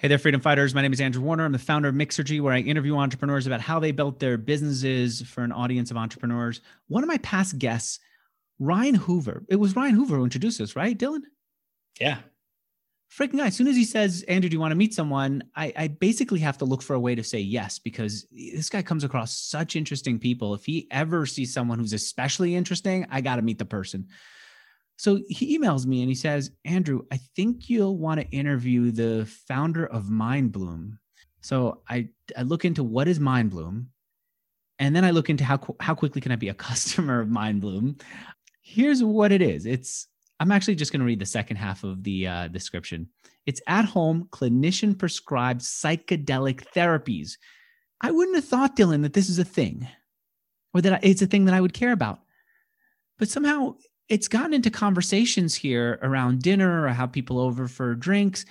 Hey there, freedom fighters. My name is Andrew Warner. I'm the founder of Mixergy, where I interview entrepreneurs about how they built their businesses for an audience of entrepreneurs. One of my past guests, Ryan Hoover, it was Ryan Hoover who introduced us, right, Dylan? Yeah. Freaking guy. As soon as he says, Andrew, do you want to meet someone? I, I basically have to look for a way to say yes because this guy comes across such interesting people. If he ever sees someone who's especially interesting, I got to meet the person. So he emails me and he says, Andrew, I think you'll want to interview the founder of MindBloom. So I, I look into what is MindBloom. And then I look into how, how quickly can I be a customer of MindBloom. Here's what it is. It's, I'm actually just going to read the second half of the uh, description. It's at home clinician prescribed psychedelic therapies. I wouldn't have thought, Dylan, that this is a thing or that it's a thing that I would care about. But somehow it's gotten into conversations here around dinner or how people over for drinks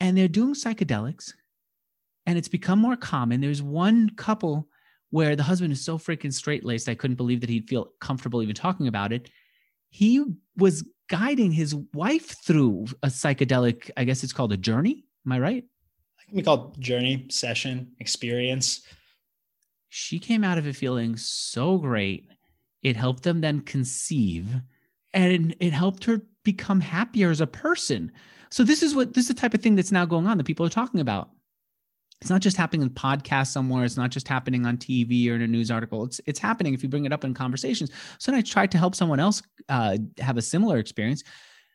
and they're doing psychedelics and it's become more common. There's one couple where the husband is so freaking straight laced i couldn't believe that he'd feel comfortable even talking about it. He was guiding his wife through a psychedelic i guess it's called a journey. Am i right? It can be called journey session experience. She came out of it feeling so great it helped them then conceive and it helped her become happier as a person. So this is what this is the type of thing that's now going on that people are talking about. It's not just happening in podcasts somewhere. It's not just happening on TV or in a news article. It's it's happening if you bring it up in conversations. So then I tried to help someone else uh, have a similar experience.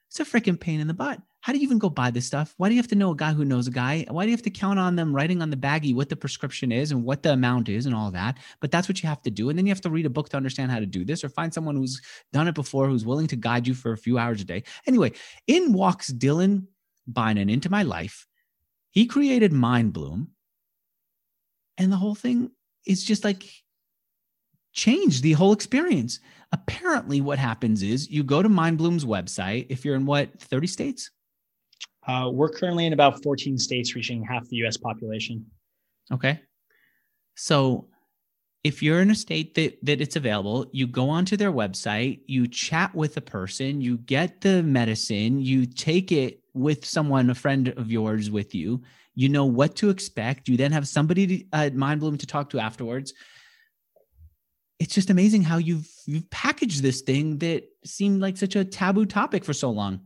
It's a freaking pain in the butt. How do you even go buy this stuff? Why do you have to know a guy who knows a guy? Why do you have to count on them writing on the baggie what the prescription is and what the amount is and all that? But that's what you have to do. And then you have to read a book to understand how to do this or find someone who's done it before, who's willing to guide you for a few hours a day. Anyway, in walks Dylan Beynon into my life. He created Mind Bloom. And the whole thing is just like changed the whole experience. Apparently, what happens is you go to Mind Bloom's website. If you're in what, 30 states? Uh, we're currently in about 14 states, reaching half the US population. Okay. So if you're in a state that, that it's available, you go onto their website, you chat with a person, you get the medicine, you take it with someone, a friend of yours with you. You know what to expect. You then have somebody to, uh, MindBloom to talk to afterwards it's just amazing how you've you've packaged this thing that seemed like such a taboo topic for so long.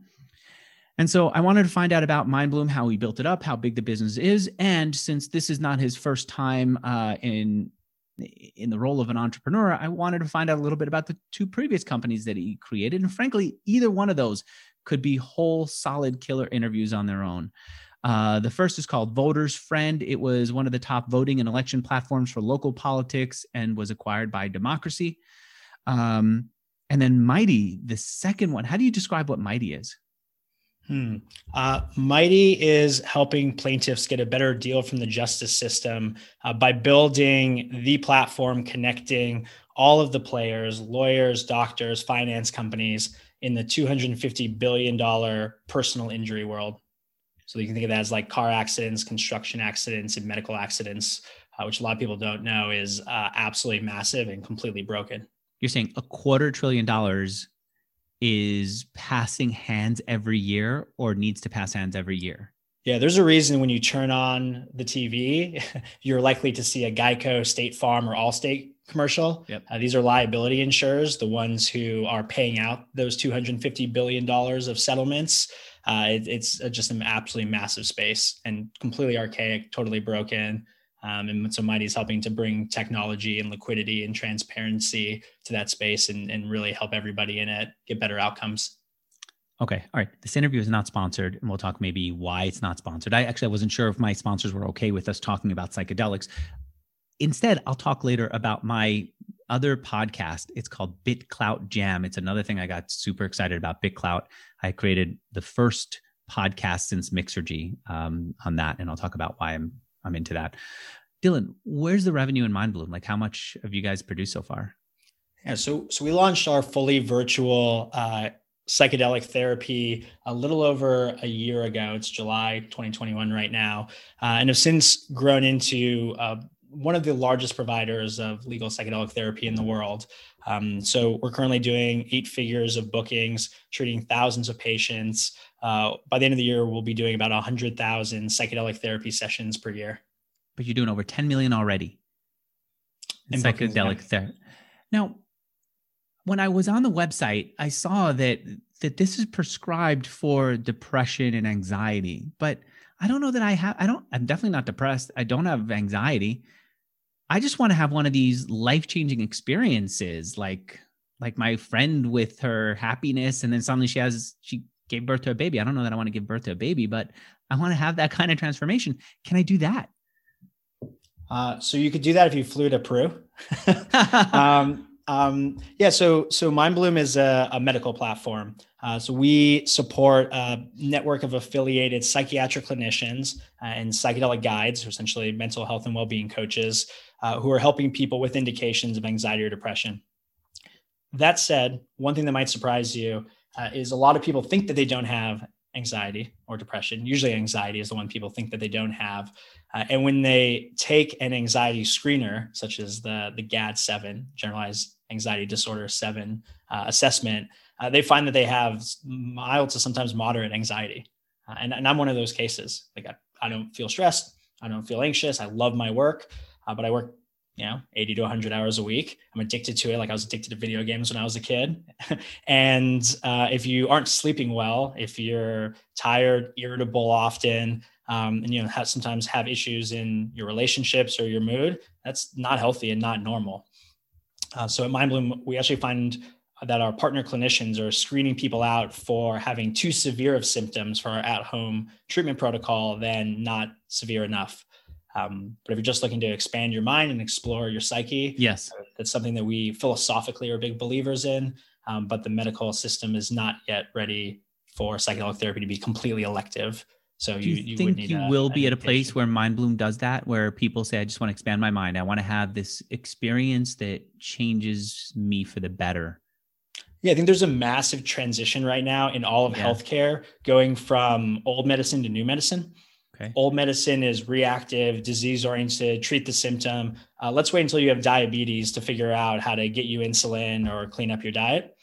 And so I wanted to find out about MindBloom, how he built it up, how big the business is, and since this is not his first time uh, in in the role of an entrepreneur, I wanted to find out a little bit about the two previous companies that he created. And frankly, either one of those could be whole solid killer interviews on their own. Uh, the first is called Voters Friend. It was one of the top voting and election platforms for local politics and was acquired by Democracy. Um, and then Mighty, the second one. How do you describe what Mighty is? Hmm. Uh, Mighty is helping plaintiffs get a better deal from the justice system uh, by building the platform connecting all of the players, lawyers, doctors, finance companies in the $250 billion personal injury world. So you can think of that as like car accidents, construction accidents, and medical accidents, uh, which a lot of people don't know is uh, absolutely massive and completely broken. You're saying a quarter trillion dollars is passing hands every year or needs to pass hands every year? Yeah, there's a reason when you turn on the TV, you're likely to see a Geico, State Farm, or Allstate commercial. Yep. Uh, these are liability insurers, the ones who are paying out those $250 billion of settlements uh, it, it's just an absolutely massive space and completely archaic, totally broken. Um, and so Mighty is helping to bring technology and liquidity and transparency to that space and, and really help everybody in it get better outcomes. Okay. All right. This interview is not sponsored, and we'll talk maybe why it's not sponsored. I actually I wasn't sure if my sponsors were okay with us talking about psychedelics. Instead, I'll talk later about my other podcast. It's called BitClout Jam. It's another thing I got super excited about. BitClout. I created the first podcast since Mixergy um, on that, and I'll talk about why I'm I'm into that. Dylan, where's the revenue in MindBloom? Like, how much have you guys produced so far? Yeah, so so we launched our fully virtual uh, psychedelic therapy a little over a year ago. It's July 2021 right now, uh, and have since grown into uh, one of the largest providers of legal psychedelic therapy in the world. Um, so we're currently doing eight figures of bookings, treating thousands of patients. Uh, by the end of the year, we'll be doing about 100,000 psychedelic therapy sessions per year. But you're doing over 10 million already. In psychedelic therapy. Now, when I was on the website, I saw that that this is prescribed for depression and anxiety, but I don't know that I have I don't I'm definitely not depressed. I don't have anxiety. I just want to have one of these life-changing experiences like like my friend with her happiness and then suddenly she has she gave birth to a baby. I don't know that I want to give birth to a baby, but I want to have that kind of transformation. Can I do that? Uh, so you could do that if you flew to Peru. um, um, yeah, so so MindBloom is a, a medical platform. Uh, so we support a network of affiliated psychiatric clinicians uh, and psychedelic guides, or essentially mental health and well-being coaches, uh, who are helping people with indications of anxiety or depression. That said, one thing that might surprise you uh, is a lot of people think that they don't have anxiety or depression. Usually, anxiety is the one people think that they don't have. Uh, and when they take an anxiety screener, such as the the GAD-7, generalized anxiety disorder seven uh, assessment, uh, they find that they have mild to sometimes moderate anxiety. Uh, and, and, I'm one of those cases. Like I, I, don't feel stressed. I don't feel anxious. I love my work, uh, but I work, you know, 80 to 100 hours a week. I'm addicted to it. Like I was addicted to video games when I was a kid. and uh, if you aren't sleeping well, if you're tired, irritable often, um, and you know have, sometimes have issues in your relationships or your mood, that's not healthy and not normal. Uh, so at MindBloom, we actually find that our partner clinicians are screening people out for having too severe of symptoms for our at-home treatment protocol than not severe enough. Um, but if you're just looking to expand your mind and explore your psyche, yes, that's something that we philosophically are big believers in. Um, but the medical system is not yet ready for psychedelic therapy to be completely elective. So Do you, you, you think you a, will be at a place where MindBloom does that, where people say, "I just want to expand my mind. I want to have this experience that changes me for the better." Yeah, I think there's a massive transition right now in all of yeah. healthcare, going from old medicine to new medicine. Okay. Old medicine is reactive, disease oriented, treat the symptom. Uh, let's wait until you have diabetes to figure out how to get you insulin or clean up your diet.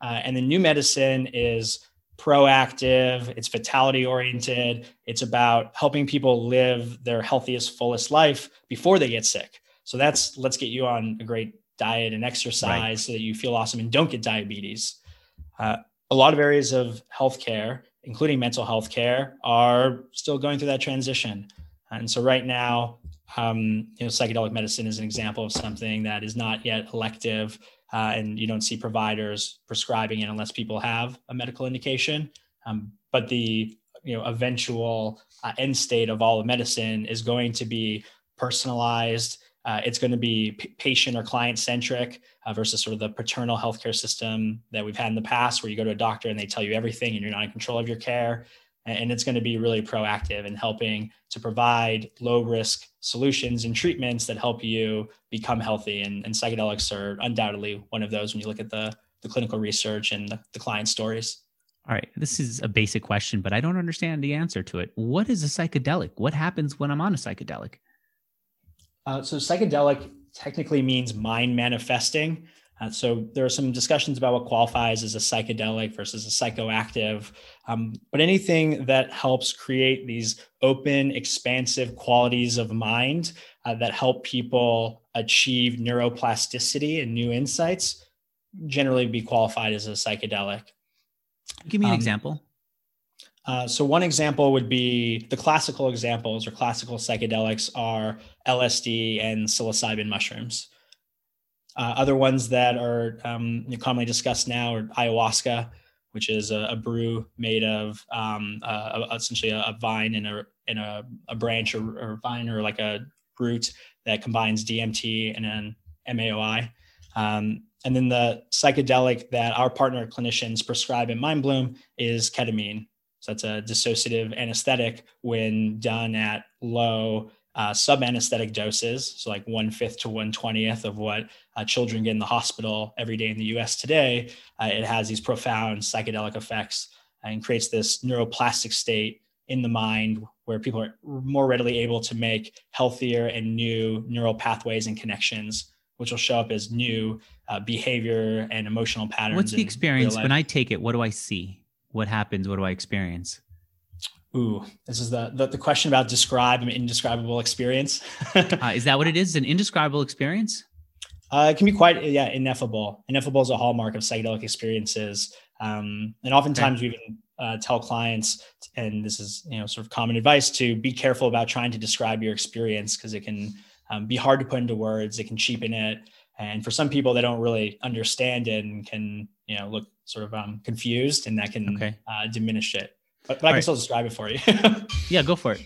Uh, and the new medicine is proactive, it's vitality oriented, it's about helping people live their healthiest, fullest life before they get sick. So that's let's get you on a great diet and exercise right. so that you feel awesome and don't get diabetes. Uh, a lot of areas of healthcare, including mental health care, are still going through that transition. And so right now, um, you know, psychedelic medicine is an example of something that is not yet elective uh, and you don't see providers prescribing it unless people have a medical indication. Um, but the you know eventual uh, end state of all of medicine is going to be personalized. Uh, it's going to be p- patient or client centric uh, versus sort of the paternal healthcare system that we've had in the past, where you go to a doctor and they tell you everything and you're not in control of your care. And it's going to be really proactive in helping to provide low risk solutions and treatments that help you become healthy. And, and, psychedelics are undoubtedly one of those when you look at the, the clinical research and the, the client stories. All right. This is a basic question but i don't understand the answer to it. What is a psychedelic? What happens when i'm on a psychedelic uh, so psychedelic technically means mind manifesting uh, so there are some discussions about what qualifies as a psychedelic versus a psychoactive, um, but anything that helps create these open, expansive qualities of mind uh, that help people achieve neuroplasticity and new insights generally be qualified as a psychedelic. Give me an um, example. Uh, so one example would be the classical examples or classical psychedelics are LSD and psilocybin mushrooms. Uh, other ones that are um, commonly discussed now are ayahuasca, which is a, a brew made of um, uh, essentially a, a, vine and a in a, a branch or, or, vine or like a root that combines DMT and an MAOI. Um, and then the psychedelic that our partner clinicians prescribe in MindBloom is ketamine. So that's a dissociative anesthetic when done at low uh, sub anesthetic doses, so like one fifth to one twentieth of what uh, children get in the hospital every day in the US today, uh, it has these profound psychedelic effects and creates this neuroplastic state in the mind where people are more readily able to make healthier and new neural pathways and connections which will show up as new uh, behavior and emotional patterns what's the experience? when i take it what do i see what happens what do i experience Ooh, this is the, the, the question about describe an indescribable experience. uh, is that what it is? An indescribable experience? Uh, it can be quite yeah ineffable. Ineffable is a hallmark of psychedelic experiences, um, and oftentimes okay. we even uh, tell clients, and this is you know sort of common advice to be careful about trying to describe your experience because it can um, be hard to put into words. It can cheapen it, and for some people, they don't really understand it and can you know look sort of um, confused, and that can okay. uh, diminish it. But, but I can right. still describe it for you. yeah, go for it.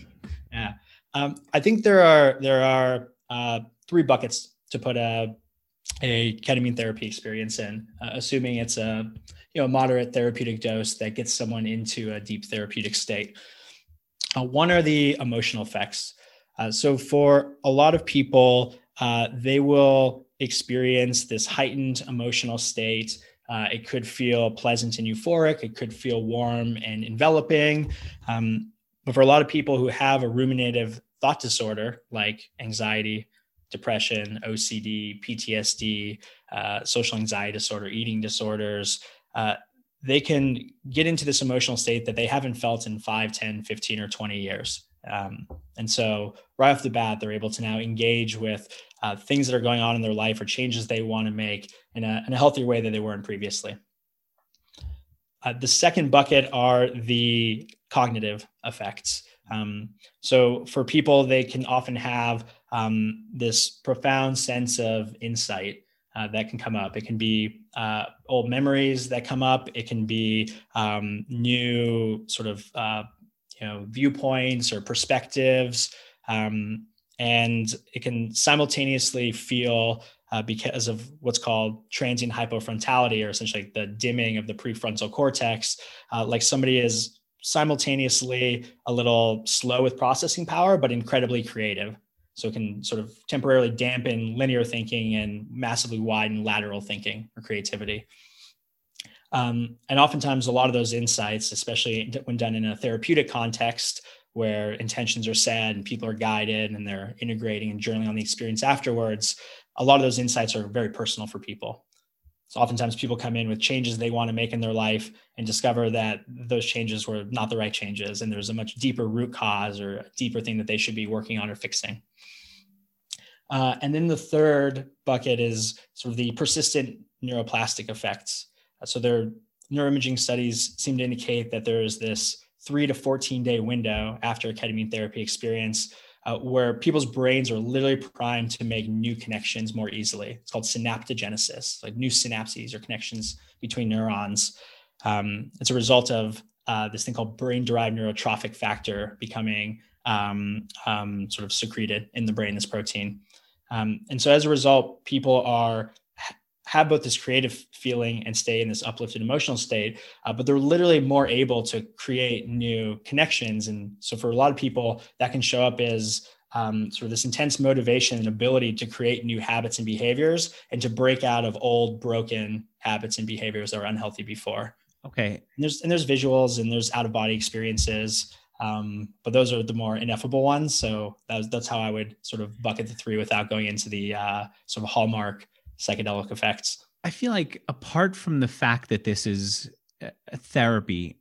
Yeah, um, I think there are there are uh, three buckets to put a a ketamine therapy experience in, uh, assuming it's a you know moderate therapeutic dose that gets someone into a deep therapeutic state. Uh, one are the emotional effects. Uh, so for a lot of people, uh, they will experience this heightened emotional state. Uh, it could feel pleasant and euphoric. It could feel warm and enveloping. Um, but for a lot of people who have a ruminative thought disorder like anxiety, depression, OCD, PTSD, uh, social anxiety disorder, eating disorders, uh, they can get into this emotional state that they haven't felt in 5, 10, 15, or 20 years. Um, and so, right off the bat, they're able to now engage with uh, things that are going on in their life or changes they want to make in a, in a healthier way than they weren't previously. Uh, the second bucket are the cognitive effects. Um, so, for people, they can often have um, this profound sense of insight uh, that can come up. It can be uh, old memories that come up. It can be um, new sort of uh, you know viewpoints or perspectives, um, and it can simultaneously feel uh, because of what's called transient hypofrontality, or essentially the dimming of the prefrontal cortex, uh, like somebody is simultaneously a little slow with processing power, but incredibly creative. So it can sort of temporarily dampen linear thinking and massively widen lateral thinking or creativity. Um, and oftentimes, a lot of those insights, especially when done in a therapeutic context where intentions are set and people are guided and they're integrating and journaling on the experience afterwards, a lot of those insights are very personal for people. So oftentimes people come in with changes they want to make in their life and discover that those changes were not the right changes and there's a much deeper root cause or a deeper thing that they should be working on or fixing. Uh, and then the third bucket is sort of the persistent neuroplastic effects. Uh, so their neuroimaging studies seem to indicate that there is this three to 14 day window after ketamine therapy experience uh, where people's brains are literally primed to make new connections more easily. It's called synaptogenesis, like new synapses or connections between neurons. Um, it's a result of uh, this thing called brain derived neurotrophic factor becoming um, um, sort of secreted in the brain, this protein. Um, and so as a result, people are have both this creative feeling and stay in this uplifted emotional state, uh, but they're literally more able to create new connections. And so for a lot of people, that can show up as um, sort of this intense motivation and ability to create new habits and behaviors and to break out of old broken habits and behaviors that were unhealthy before. Okay. And there's and there's visuals and there's out of body experiences. Um, but those are the more ineffable ones. So that's that's how I would sort of bucket the three without going into the uh, sort of hallmark psychedelic effects. I feel like apart from the fact that this is a therapy,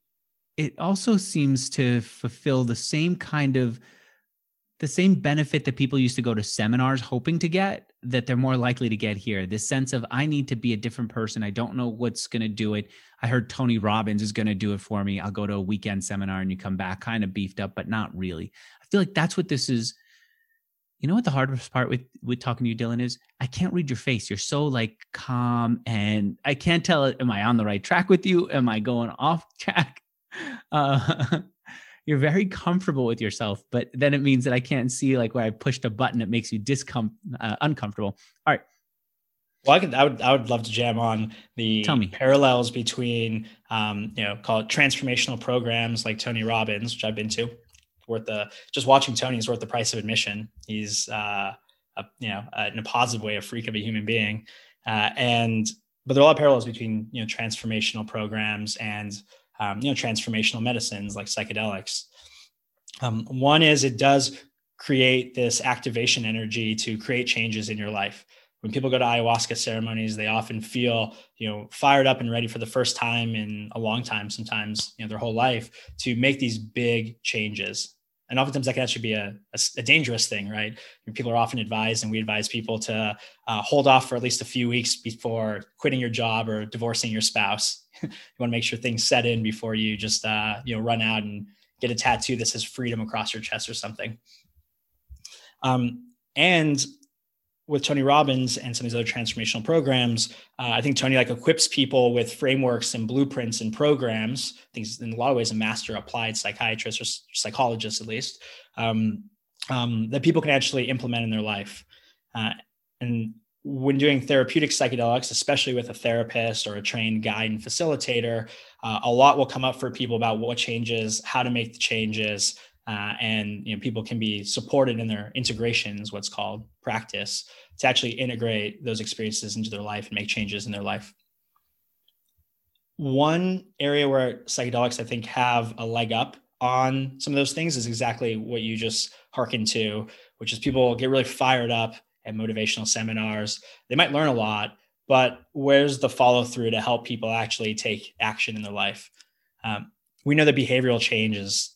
it also seems to fulfill the same kind of the same benefit that people used to go to seminars hoping to get that they're more likely to get here. This sense of I need to be a different person. I don't know what's going to do it. I heard Tony Robbins is going to do it for me. I'll go to a weekend seminar and you come back kind of beefed up, but not really. I feel like that's what this is you know what the hardest part with with talking to you dylan is? I can't read your face. You're so like calm and i can't tell am i on the right track with you? Am i going off track? Uh, you're very comfortable with yourself but then it means that i can't see like where i pushed a button that makes you discom uh, uncomfortable. All right. Well, I could, I would, I would love to jam on the parallels between, um, you know, call it transformational programs like Tony Robbins, which I've been to, worth the just watching Tony is worth the price of admission. He's uh, a, you know uh, in a positive way a freak of a human being, uh, and but there are a lot of parallels between you know transformational programs and um, you know transformational medicines like psychedelics. Um, one is it does create this activation energy to create changes in your life. When people go to ayahuasca ceremonies, they often feel, you know, fired up and ready for the first time in a long time, sometimes, you know, their whole life to make these big changes. And oftentimes that can actually be a, a, a dangerous thing, right? People are often advised, and we advise people to uh, hold off for at least a few weeks before quitting your job or divorcing your spouse. you want to make sure things set in before you just, uh, you know, run out and get a tattoo that says freedom across your chest or something. Um, and with Tony Robbins and some of these other transformational programs, uh, I think Tony like equips people with frameworks and blueprints and programs. I think in a lot of ways a master applied psychiatrist or psychologist at least um, um, that people can actually implement in their life. Uh, and when doing therapeutic psychedelics, especially with a therapist or a trained guide and facilitator, uh, a lot will come up for people about what changes, how to make the changes, uh, and you know people can be supported in their integrations what's called practice to actually integrate those experiences into their life and make changes in their life. One area where psychedelics i think have a leg up on some of those things is exactly what you just hearkened to which is people get really fired up at motivational seminars. They might learn a lot but where's the follow through to help people actually take action in their life? Um, we know that behavioral change is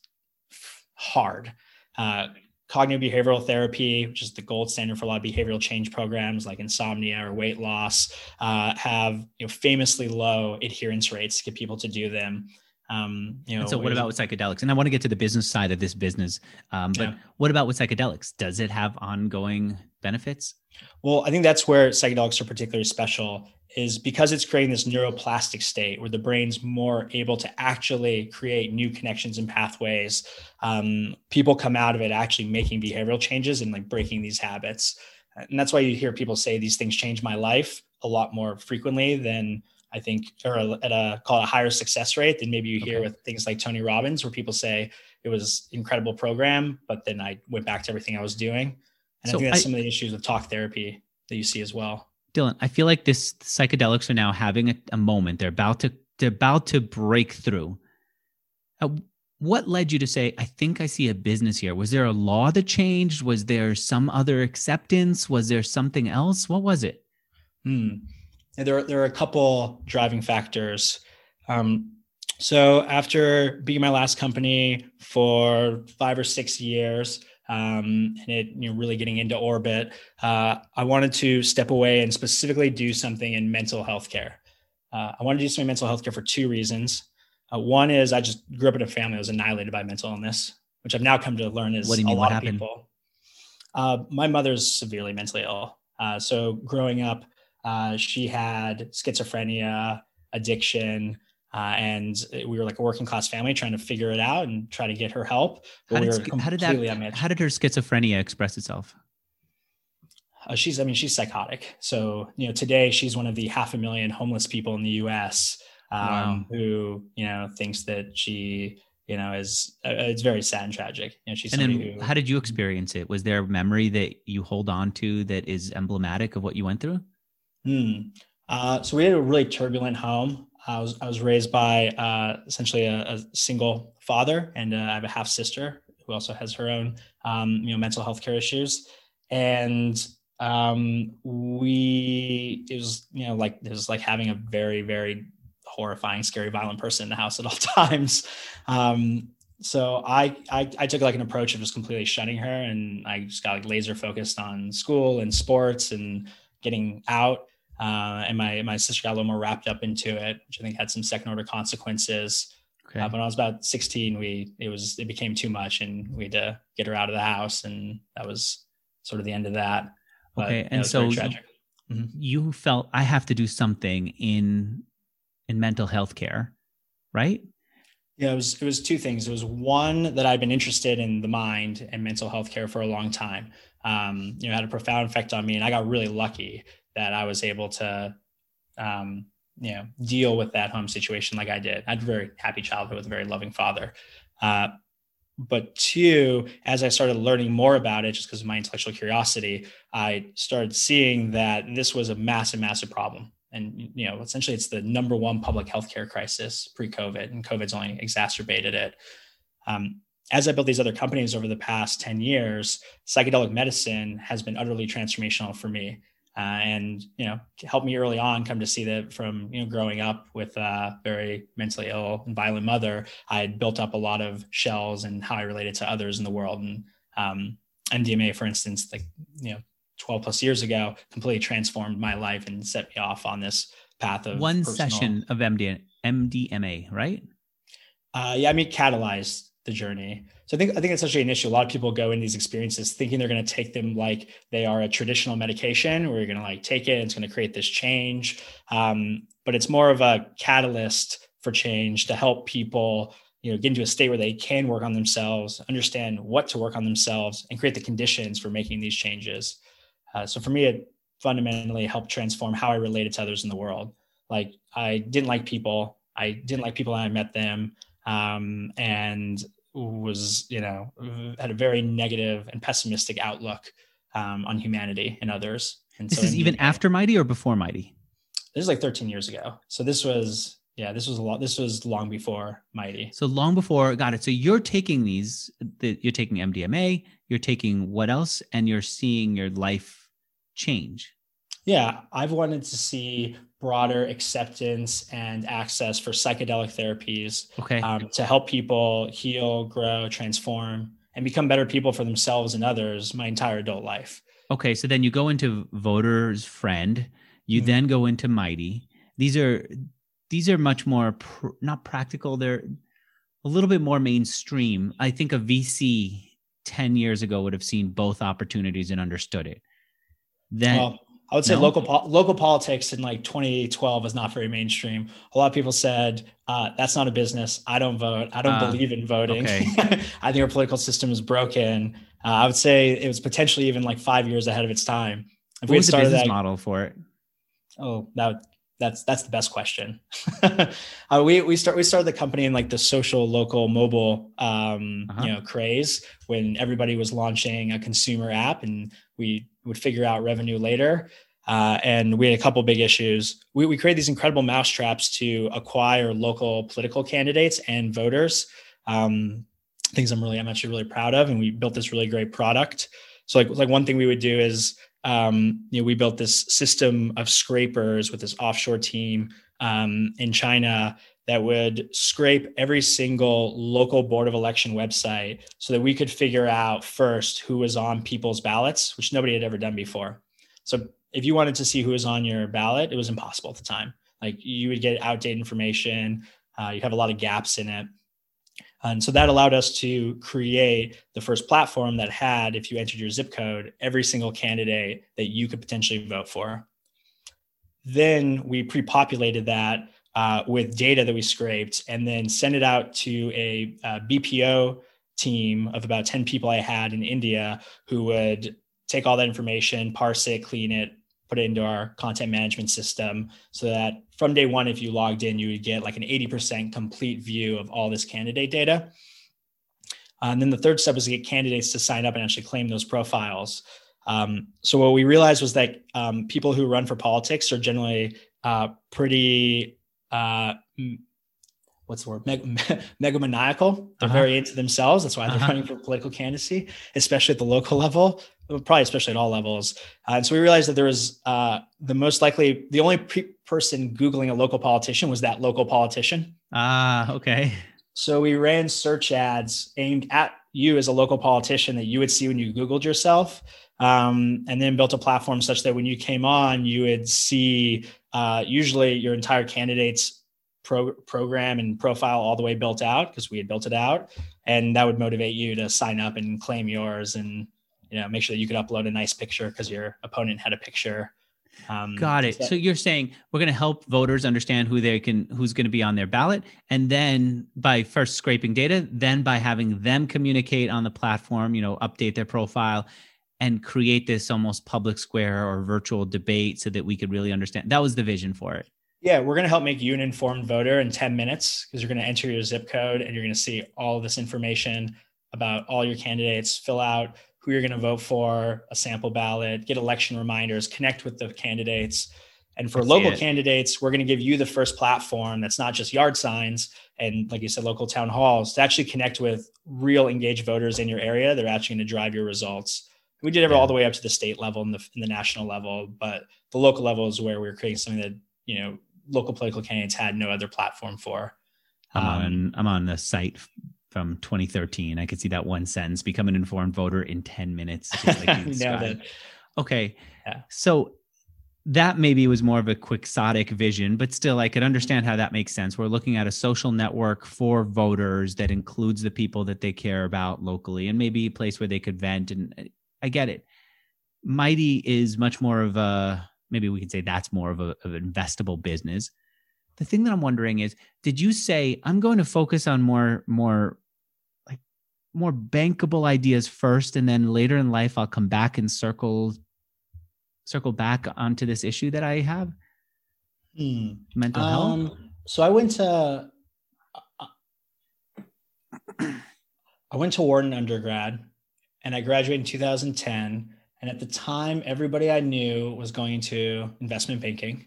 hard. Uh, cognitive behavioral therapy, which is the gold standard for a lot of behavioral change programs like insomnia or weight loss, uh, have you know, famously low adherence rates to get people to do them. Um, you know, and so what about with psychedelics? And I want to get to the business side of this business, um, but yeah. what about with psychedelics? Does it have ongoing benefits? Well, I think that's where psychedelics are particularly special is because it's creating this neuroplastic state where the brain's more able to actually create new connections and pathways. Um, people come out of it actually making behavioral changes and like breaking these habits. And that's why you hear people say these things change my life a lot more frequently than I think, or at a call a higher success rate than maybe you hear okay. with things like Tony Robbins, where people say it was incredible program, but then I went back to everything I was doing. And so I think that's I, some of the issues with talk therapy that you see as well. Dylan, I feel like this psychedelics are now having a, a moment. They're about to they're about to break through. Uh, what led you to say, I think I see a business here? Was there a law that changed? Was there some other acceptance? Was there something else? What was it? Hmm. There, there are a couple driving factors. Um, so after being my last company for five or six years, um, and it you know really getting into orbit, uh, I wanted to step away and specifically do something in mental health care. Uh, I wanted to do something in mental health care for two reasons. Uh, one is I just grew up in a family that was annihilated by mental illness, which I've now come to learn is what do you mean, a lot of people. Uh, my mother's severely mentally ill. Uh, so growing up, uh, she had schizophrenia, addiction, uh, and we were like a working class family trying to figure it out and try to get her help. How did, we how did that? Unmatched. How did her schizophrenia express itself? Uh, she's, I mean, she's psychotic. So you know, today she's one of the half a million homeless people in the U.S. Um, wow. who you know thinks that she you know is uh, it's very sad and tragic you know she's and then who, how did you experience it was there a memory that you hold on to that is emblematic of what you went through hmm. uh, so we had a really turbulent home I was I was raised by uh, essentially a, a, single father, and uh, I have a half sister who also has her own um, you know mental health care issues, and um, we it was you know like it was like having a very very horrifying, scary, violent person in the house at all times. Um, so I, I, I took like an approach of just completely shutting her, and I just got like laser focused on school and sports and getting out uh, and my my sister got a little more wrapped up into it, which I think had some second order consequences. Okay. Uh, when I was about 16, we it was it became too much, and we had to get her out of the house, and that was sort of the end of that. But, okay, and so you, mm-hmm. you felt I have to do something in in mental health care, right? Yeah, it was it was two things. It was one that I'd been interested in the mind and mental health care for a long time. Um, you know, had a profound effect on me, and I got really lucky that I was able to, um, you know, deal with that home situation like I did. I had a very happy childhood with a very loving father. Uh, but two, as I started learning more about it, just because of my intellectual curiosity, I started seeing that this was a massive, massive problem. And you know, essentially, it's the number one public healthcare crisis pre-COVID, and COVID's only exacerbated it. Um, as I built these other companies over the past 10 years, psychedelic medicine has been utterly transformational for me. Uh, and you know, helped me early on come to see that from you know growing up with a very mentally ill and violent mother, I had built up a lot of shells and how I related to others in the world. And um, MDMA, for instance, like you know, 12 plus years ago, completely transformed my life and set me off on this path of one personal, session of MD, MDMA, right? Uh, yeah, I mean, catalyzed the journey. So I think I think it's actually an issue. A lot of people go in these experiences thinking they're going to take them like they are a traditional medication, where you're going to like take it, and it's going to create this change. Um, but it's more of a catalyst for change to help people, you know, get into a state where they can work on themselves, understand what to work on themselves, and create the conditions for making these changes. Uh, so for me, it fundamentally helped transform how I related to others in the world. Like I didn't like people. I didn't like people when I met them. Um, and was you know had a very negative and pessimistic outlook um, on humanity and others. And this so is even after Mighty or before Mighty. This is like 13 years ago. So this was yeah, this was a lot. This was long before Mighty. So long before, got it. So you're taking these, the, you're taking MDMA, you're taking what else, and you're seeing your life change. Yeah, I've wanted to see broader acceptance and access for psychedelic therapies okay. um, to help people heal, grow, transform, and become better people for themselves and others my entire adult life. Okay, so then you go into Voter's Friend, you mm-hmm. then go into Mighty. These are these are much more pr- not practical. They're a little bit more mainstream. I think a VC 10 years ago would have seen both opportunities and understood it. Then well, I would say no? local po- local politics in like 2012 was not very mainstream. A lot of people said uh, that's not a business. I don't vote. I don't uh, believe in voting. Okay. I think our political system is broken. Uh, I would say it was potentially even like five years ahead of its time. If what we was the business that, model for it? Oh, that that's that's the best question. uh, we we start we started the company in like the social local mobile um, uh-huh. you know craze when everybody was launching a consumer app and we would figure out revenue later. Uh, and we had a couple big issues. We, we created these incredible mousetraps to acquire local political candidates and voters. Um, things I'm really I'm actually really proud of, and we built this really great product. So like like one thing we would do is um, you know, we built this system of scrapers with this offshore team um, in China that would scrape every single local board of election website so that we could figure out first who was on people's ballots, which nobody had ever done before. So if you wanted to see who was on your ballot, it was impossible at the time. Like you would get outdated information, uh, you have a lot of gaps in it. And so that allowed us to create the first platform that had, if you entered your zip code, every single candidate that you could potentially vote for. Then we pre populated that uh, with data that we scraped and then sent it out to a, a BPO team of about 10 people I had in India who would take all that information, parse it, clean it, put it into our content management system so that from day one, if you logged in, you would get like an 80% complete view of all this candidate data. Uh, and then the third step was to get candidates to sign up and actually claim those profiles. Um, so what we realized was that um, people who run for politics are generally uh, pretty uh, what's the word? Meg- megalomaniacal. They're uh-huh. very into themselves. That's why they're uh-huh. running for political candidacy especially at the local level. Probably especially at all levels. Uh, and so we realized that there was uh, the most likely the only pre- person googling a local politician was that local politician. Ah okay. So we ran search ads aimed at you as a local politician that you would see when you googled yourself um, and then built a platform such that when you came on you would see uh, usually your entire candidate's pro- program and profile all the way built out because we had built it out. And that would motivate you to sign up and claim yours and you know make sure that you could upload a nice picture because your opponent had a picture. Um, got it. so, so you're saying we're going to help voters understand who they can who's going to be on their ballot. And then by first scraping data then by having them communicate on the platform you know update their profile and create this almost public square or virtual debate so that we could really understand that was the vision for it yeah, we're going to help make you an informed voter in 10 minutes because you're going to enter your zip code and you're going to see all this information about all your candidates, fill out who you're going to vote for, a sample ballot, get election reminders, connect with the candidates. And for local candidates, we're going to give you the first platform that's not just yard signs and, like you said, local town halls to actually connect with real engaged voters in your area. They're actually going to drive your results. We did it all the way up to the state level and the, and the national level, but the local level is where we we're creating something that you know local political candidates had no other platform for. I'm um, on I'm on the site from 2013. I could see that one sentence: "Become an informed voter in 10 minutes." Like you okay, yeah. so that maybe was more of a quixotic vision, but still, I could understand how that makes sense. We're looking at a social network for voters that includes the people that they care about locally, and maybe a place where they could vent. And I get it. Mighty is much more of a maybe we could say that's more of, a, of an investable business. The thing that I'm wondering is, did you say I'm going to focus on more more like more bankable ideas first, and then later in life I'll come back and circle circle back onto this issue that I have? Hmm. Mental um, health. So I went to I went to Wharton undergrad, and I graduated in 2010. And at the time, everybody I knew was going into investment banking.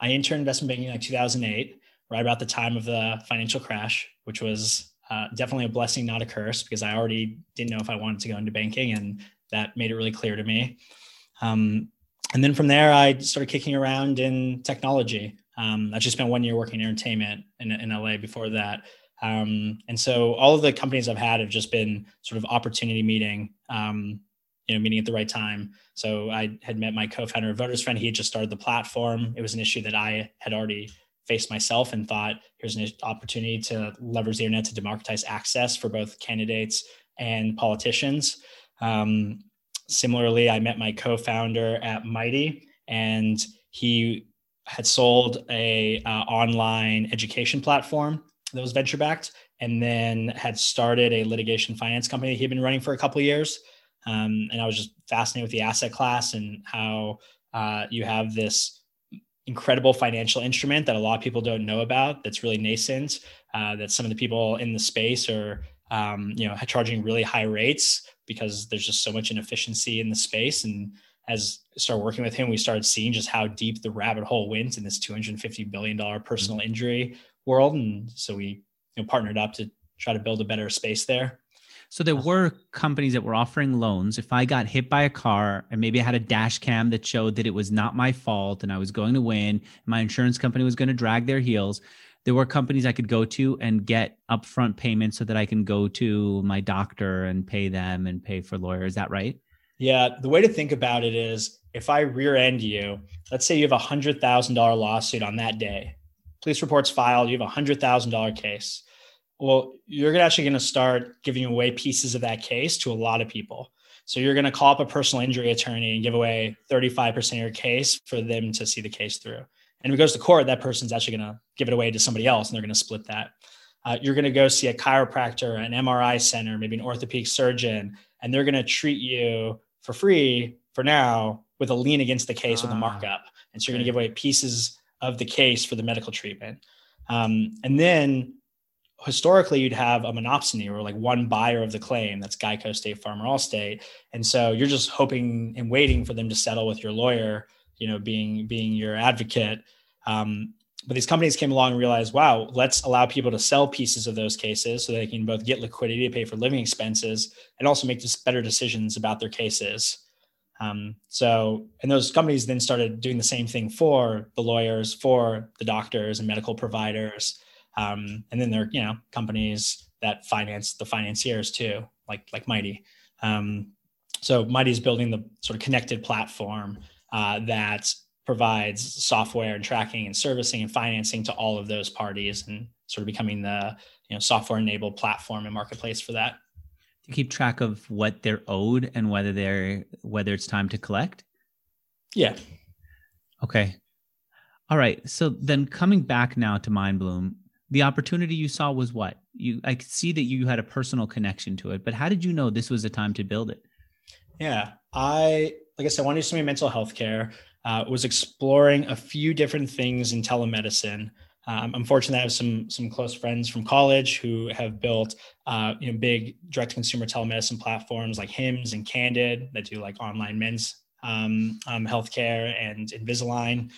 I interned investment banking in like 2008, right about the time of the financial crash, which was uh, definitely a blessing, not a curse, because I already didn't know if I wanted to go into banking, and that made it really clear to me. Um, and then from there, I started kicking around in technology. Um, I just spent one year working in entertainment in, in LA before that. Um, and so all of the companies I've had have just been sort of opportunity meeting, um, you know, meeting at the right time. So I had met my co-founder of Voters Friend. He had just started the platform. It was an issue that I had already faced myself and thought here's an opportunity to leverage the internet to democratize access for both candidates and politicians. Um, similarly, I met my co-founder at Mighty, and he had sold a uh, online education platform that was venture backed, and then had started a litigation finance company he'd been running for a couple years. Um, and I was just fascinated with the asset class and how uh, you have this incredible financial instrument that a lot of people don't know about that's really nascent uh, that some of the people in the space are um, you know charging really high rates because there's just so much inefficiency in the space. And as I started working with him, we started seeing just how deep the rabbit hole went in this 250 billion dollar personal mm-hmm. injury world. And so we you know, partnered up to try to build a better space there. So there uh-huh. were companies that were offering loans. If I got hit by a car and maybe I had a dash cam that showed that it was not my fault and I was going to win, my insurance company was going to drag their heels, there were companies I could go to and get upfront payments so that I can go to my doctor and pay them and pay for lawyers. Is that right? Yeah. The way to think about it is if I rear end you, let's say you have a hundred thousand dollar lawsuit on that day, police reports filed, you have a hundred thousand dollar case. Well, you're actually going to start giving away pieces of that case to a lot of people. So you're going to call up a personal injury attorney and give away 35% of your case for them to see the case through. And if it goes to court, that person's actually going to give it away to somebody else and they're going to split that. Uh, you're going to go see a chiropractor, an MRI center, maybe an orthopedic surgeon, and they're going to treat you for free for now with a lien against the case with a ah, markup. And so you're going to give away pieces of the case for the medical treatment. Um, and then historically you'd have a monopsony or like one buyer of the claim that's Geico, State Farm, or Allstate. And so you're just hoping and waiting for them to settle with your lawyer you know, being being your advocate. Um, but these companies came along and realized, wow, let's allow people to sell pieces of those cases so they can both get liquidity to pay for living expenses and also make just better decisions about their cases. Um, so, and those companies then started doing the same thing for the lawyers, for the doctors and medical providers. Um, and then there are, you know, companies that finance the financiers too, like like Mighty. Um, so Mighty is building the sort of connected platform uh, that provides software and tracking and servicing and financing to all of those parties and sort of becoming the you know software enabled platform and marketplace for that to keep track of what they're owed and whether they're whether it's time to collect? Yeah. Okay. All right. So then coming back now to Mind Bloom, the opportunity you saw was what? You i could see that you had a personal connection to it but how did you know this was the time to build it? Yeah. I like I said, I wanted to do something mental health care. Uh, was exploring a few different things in telemedicine. Um, I'm fortunate to have some some close friends from college who have built uh, you know big direct consumer telemedicine platforms like Hims and Candid that do like online men's um, um, healthcare and Invisalign.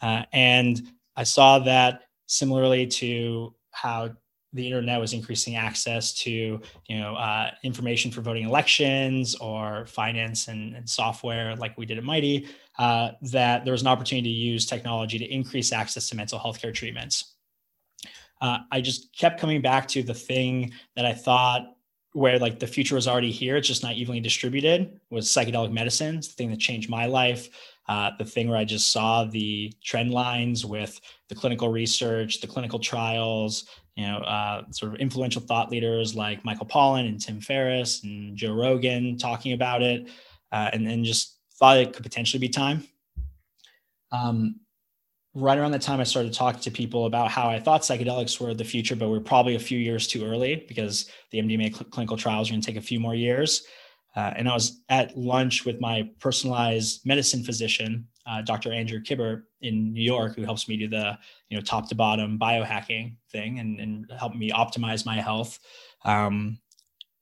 Uh, and I saw that similarly to how the internet was increasing access to you know uh, information for voting elections or finance and, and, software like we did at mighty uh, that there was an opportunity to use technology to increase access to mental health care treatments. Uh, i just kept coming back to the thing that i thought where like the future was already here it's just not evenly distributed was psychedelic medicine it's the thing that changed my life uh, the thing where i just saw the trend lines with the clinical research the clinical trials you know, uh, sort of influential thought leaders like Michael Pollan and Tim Ferriss and Joe Rogan talking about it, uh, and then just thought it could potentially be time. Um, right around the time I started talking to people about how I thought psychedelics were the future, but we're probably a few years too early because the MDMA cl- clinical trials are going to take a few more years. Uh, and I was at lunch with my personalized medicine physician, uh, Dr. Andrew Kibber in New York, who helps me do the you know top to bottom biohacking thing and, and help me optimize my health. Um,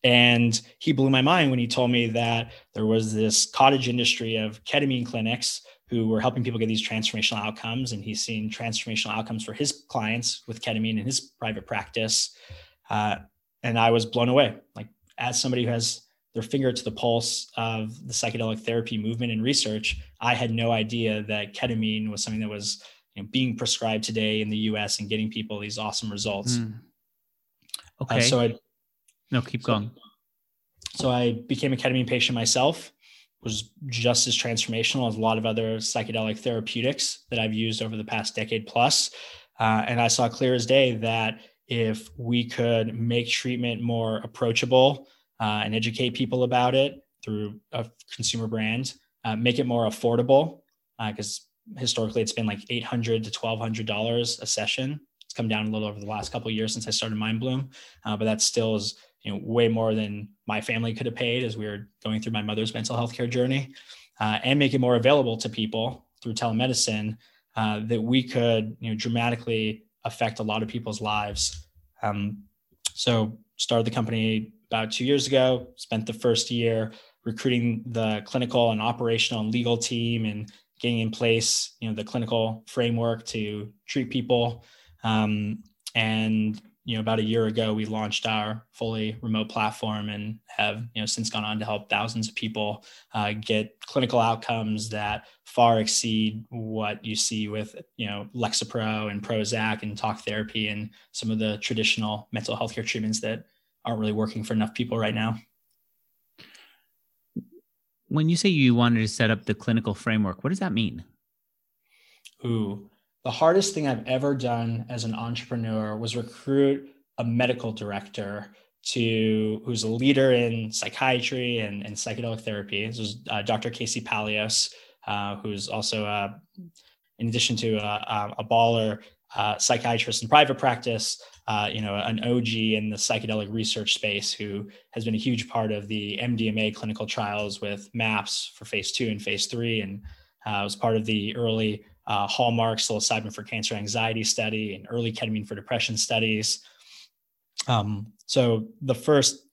and he blew my mind when he told me that there was this cottage industry of ketamine clinics who were helping people get these transformational outcomes. And he's seen transformational outcomes for his clients with ketamine in his private practice. Uh, and I was blown away. Like, as somebody who has their finger to the pulse of the psychedelic therapy movement and research, I had no idea that ketamine was something that was you know, being prescribed today in the U.S. and getting people these awesome results. Mm. Okay. Uh, so I no keep so, going. So I became a ketamine patient myself. Was just as transformational as a lot of other psychedelic therapeutics that I've used over the past decade plus. Uh, and I saw clear as day that if we could make treatment more approachable uh, and educate people about it through a consumer brand, uh, make it more affordable because uh, historically it's been like 800 to 1200 dollars a session it's come down a little over the last couple of years since i started mindbloom uh, but that still is you know way more than my family could have paid as we were going through my mother's mental health care journey uh, and make it more available to people through telemedicine uh, that we could you know dramatically affect a lot of people's lives um, so started the company about two years ago spent the first year recruiting the clinical and operational and legal team and getting in place, you know, the clinical framework to treat people. Um, and you know, about a year ago, we launched our fully remote platform and have you know since gone on to help thousands of people uh, get clinical outcomes that far exceed what you see with you know Lexapro and Prozac and talk therapy and some of the traditional mental health care treatments that aren't really working for enough people right now when you say you wanted to set up the clinical framework, what does that mean? Ooh, the hardest thing I've ever done as an entrepreneur was recruit a medical director to who's a leader in psychiatry and, and psychedelic therapy. This was uh, Dr. Casey Paleos, uh, who's also, uh, in addition to a, a baller uh, psychiatrist in private practice, uh, you know, an OG in the psychedelic research space who has been a huge part of the MDMA clinical trials with MAPS for phase two and phase three, and uh, was part of the early uh, hallmark psilocybin for cancer anxiety study and early ketamine for depression studies. Um, so the first,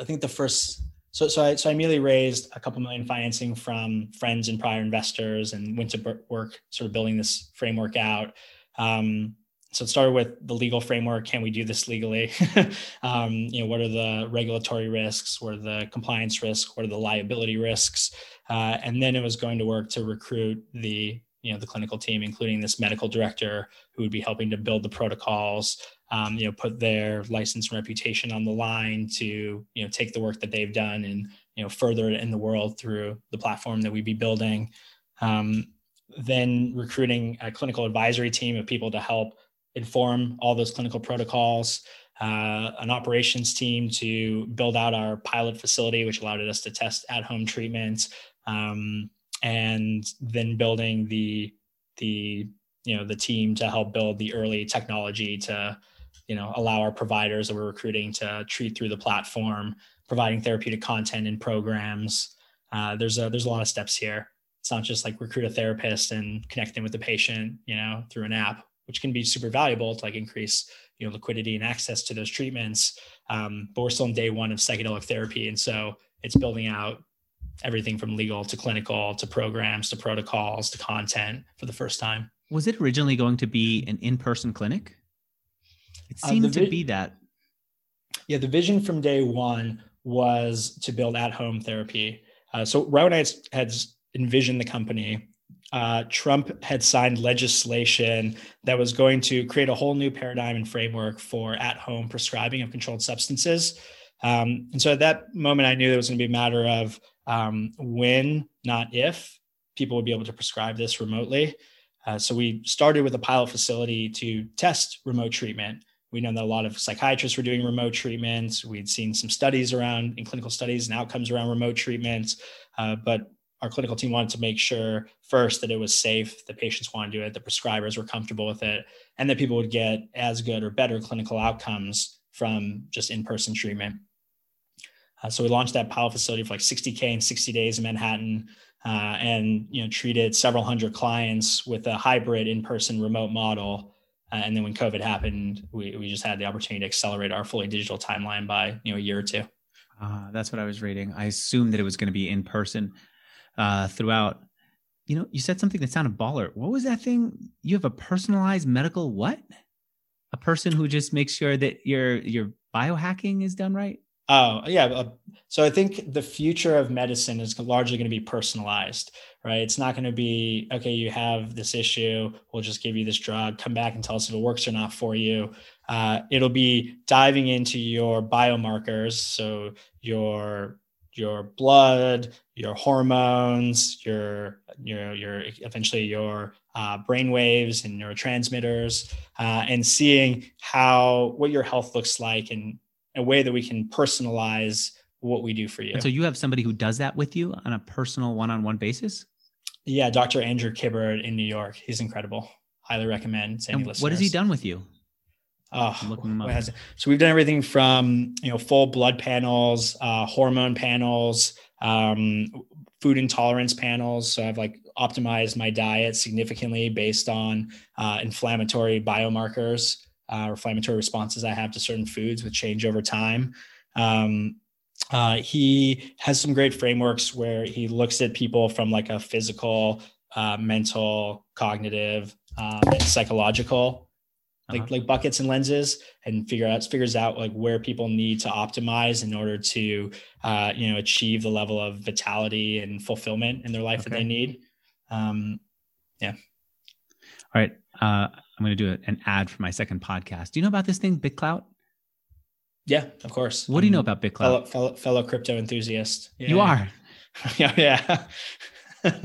I think the first, so so I, so I immediately raised a couple million financing from friends and prior investors, and went to work sort of building this framework out. Um, so it started with the legal framework. Can we do this legally? um, you know, what are the regulatory risks? What are the compliance risks? What are the liability risks? Uh, and then it was going to work to recruit the you know the clinical team, including this medical director who would be helping to build the protocols. Um, you know, put their license and reputation on the line to you know take the work that they've done and you know further it in the world through the platform that we'd be building. Um, then recruiting a clinical advisory team of people to help inform all those clinical protocols, uh, an operations team to build out our pilot facility, which allowed us to test at home treatments, um, and then building the the you know the team to help build the early technology to you know allow our providers that we're recruiting to treat through the platform providing therapeutic content and programs uh, there's a there's a lot of steps here it's not just like recruit a therapist and connect them with the patient you know through an app which can be super valuable to like increase you know liquidity and access to those treatments. Um, but we're still in day one of psychedelic therapy, and so it's building out everything from legal to clinical to programs to protocols to content for the first time. Was it originally going to be an in-person clinic? It uh, seemed uh, vi- to be that. Yeah, the vision from day one was to build at-home therapy. Uh, so right when I had envisioned the company, uh, Trump had signed legislation that was going to create a whole new paradigm and framework for at-home prescribing of controlled substances. Um, and so at that moment, I knew it was going to be a matter of um, when, not if, people would be able to prescribe this remotely. Uh, so we started with a pilot facility to test remote treatment. We know that a lot of psychiatrists were doing remote treatments. We'd seen some studies around in clinical studies and outcomes around remote treatments, uh, but our clinical team wanted to make sure first that it was safe, the patients wanted to do it, the prescribers were comfortable with it, and that people would get as good or better clinical outcomes from just in-person treatment. Uh, so we launched that pilot facility for like 60k in 60 days in Manhattan, uh, and you know treated several hundred clients with a hybrid in-person remote model. Uh, and then when COVID happened, we, we just had the opportunity to accelerate our fully digital timeline by you know a year or two. Uh, that's what I was reading. I assumed that it was going to be in person uh, throughout. You know, you said something that sounded baller. What was that thing? You have a personalized medical what? A person who just makes sure that your your biohacking is done right. Oh yeah, uh, so I think the future of medicine is largely going to be personalized, right? It's not going to be okay. You have this issue, we'll just give you this drug. Come back and tell us if it works or not for you. Uh, it'll be diving into your biomarkers, so your your blood, your hormones, your your your eventually your uh, brain waves and neurotransmitters, uh, and seeing how what your health looks like in a way that we can personalize what we do for you. And so you have somebody who does that with you on a personal one-on-one basis. Yeah, Dr. Andrew Kibber in New York. He's incredible. Highly recommend. And what has he done with you? Oh, so we've done everything from you know full blood panels, uh, hormone panels, um, food intolerance panels. So I've like optimized my diet significantly based on uh, inflammatory biomarkers uh, inflammatory responses I have to certain foods, which change over time. Um, uh, he has some great frameworks where he looks at people from like a physical, uh, mental, cognitive, um, psychological like uh-huh. like buckets and lenses and figure out figures out like where people need to optimize in order to uh, you know achieve the level of vitality and fulfillment in their life okay. that they need um, yeah all right uh, i'm going to do an ad for my second podcast do you know about this thing bitclout yeah of course what do you know about bitclout fellow, fellow, fellow crypto enthusiast yeah, you are yeah yeah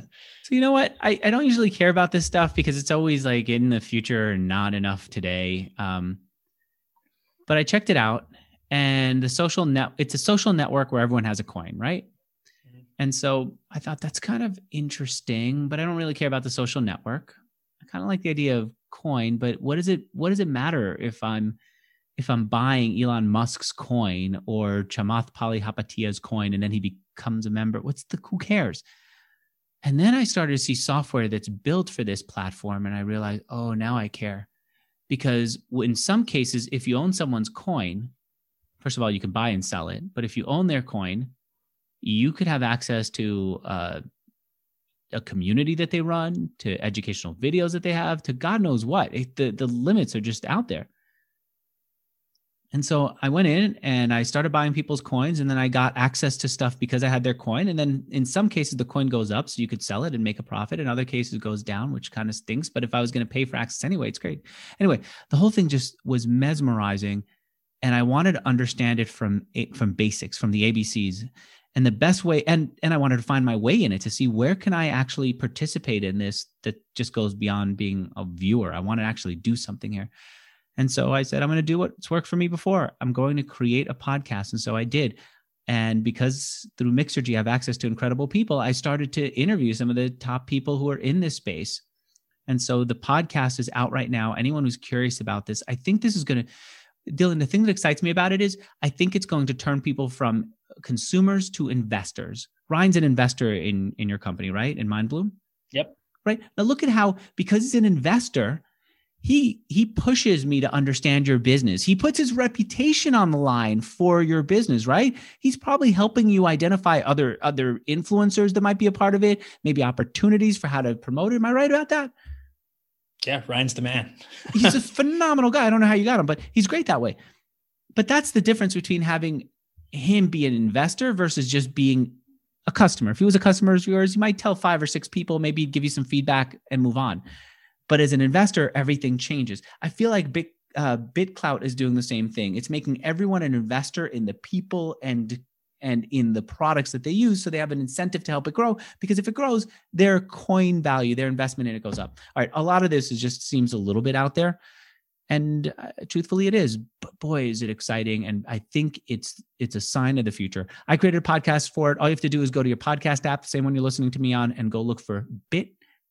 So you know what? I, I don't usually care about this stuff because it's always like in the future, not enough today. Um, but I checked it out, and the social net it's a social network where everyone has a coin, right? Mm-hmm. And so I thought that's kind of interesting, but I don't really care about the social network. Kind of like the idea of coin, but what does it what does it matter if I'm if I'm buying Elon Musk's coin or Chamath Palihapitiya's coin and then he becomes a member? What's the who cares? And then I started to see software that's built for this platform. And I realized, oh, now I care. Because in some cases, if you own someone's coin, first of all, you can buy and sell it. But if you own their coin, you could have access to uh, a community that they run, to educational videos that they have, to God knows what. It, the, the limits are just out there. And so I went in and I started buying people's coins, and then I got access to stuff because I had their coin. And then in some cases, the coin goes up, so you could sell it and make a profit. In other cases, it goes down, which kind of stinks. But if I was going to pay for access anyway, it's great. Anyway, the whole thing just was mesmerizing, and I wanted to understand it from from basics, from the ABCs, and the best way. And and I wanted to find my way in it to see where can I actually participate in this that just goes beyond being a viewer. I want to actually do something here. And so I said, I'm going to do what's worked for me before. I'm going to create a podcast. And so I did. And because through Mixergy, I have access to incredible people, I started to interview some of the top people who are in this space. And so the podcast is out right now. Anyone who's curious about this, I think this is going to, Dylan, the thing that excites me about it is I think it's going to turn people from consumers to investors. Ryan's an investor in, in your company, right? In MindBloom? Yep. Right. Now look at how, because he's an investor, he he pushes me to understand your business he puts his reputation on the line for your business right he's probably helping you identify other other influencers that might be a part of it maybe opportunities for how to promote it am i right about that Yeah, Ryan's the man. he's a phenomenal guy. I don't know how you got him, but he's great that way. But that's the difference between having him be an investor versus just being a customer. If he was a customer of yours, you might tell five or six people, maybe give you some feedback and move on. But as an investor, everything changes. I feel like Bit, uh, BitClout is doing the same thing. It's making everyone an investor in the people and and in the products that they use so they have an incentive to help it grow because if it grows their coin value their investment in it goes up all right a lot of this is just seems a little bit out there and uh, truthfully it is. But boy is it exciting. And i think it's it's a sign of the future. I created a podcast for it. All you have to do is go to your podcast app the same one you're listening to me on and go look for bit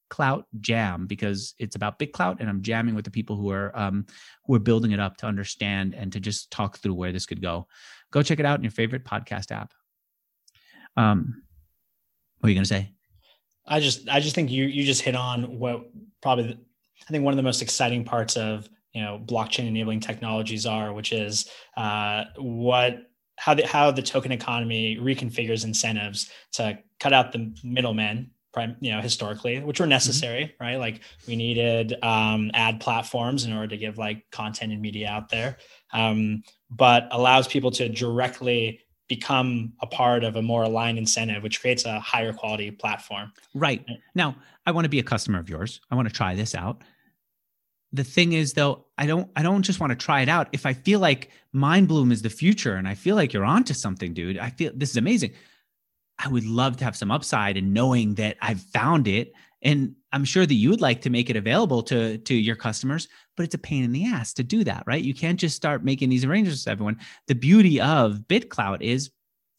clout jam because it's about BitClout and i'm jamming with the people who are um, who are building it up to understand and to just talk through where this could go. Go check it out in your favorite podcast app. Um, what are you going to say? I just, I just think you, you just hit on what probably, the, I think one of the most exciting parts of, you know, blockchain enabling technologies are, which is uh, what, how the, how the token economy reconfigures incentives to cut out the middlemen prime you know historically which were mm-hmm. necessary mm-hmm. right? Like we needed um, ad platforms in order to give like content and media out there um, but allows people to directly become a part of a more aligned incentive which creates a higher quality platform. Right. Now i want to be a customer of yours. I want to try this out the thing is though i don't i don't just want to try it out if i feel like mind bloom is the future and i feel like you're onto something dude i feel this is amazing I would love to have some upside in knowing that I've found it. And I'm sure that you would like to make it available to, to your customers, but it's a pain in the ass to do that, right? You can't just start making these arrangements with everyone. The beauty of bitclout is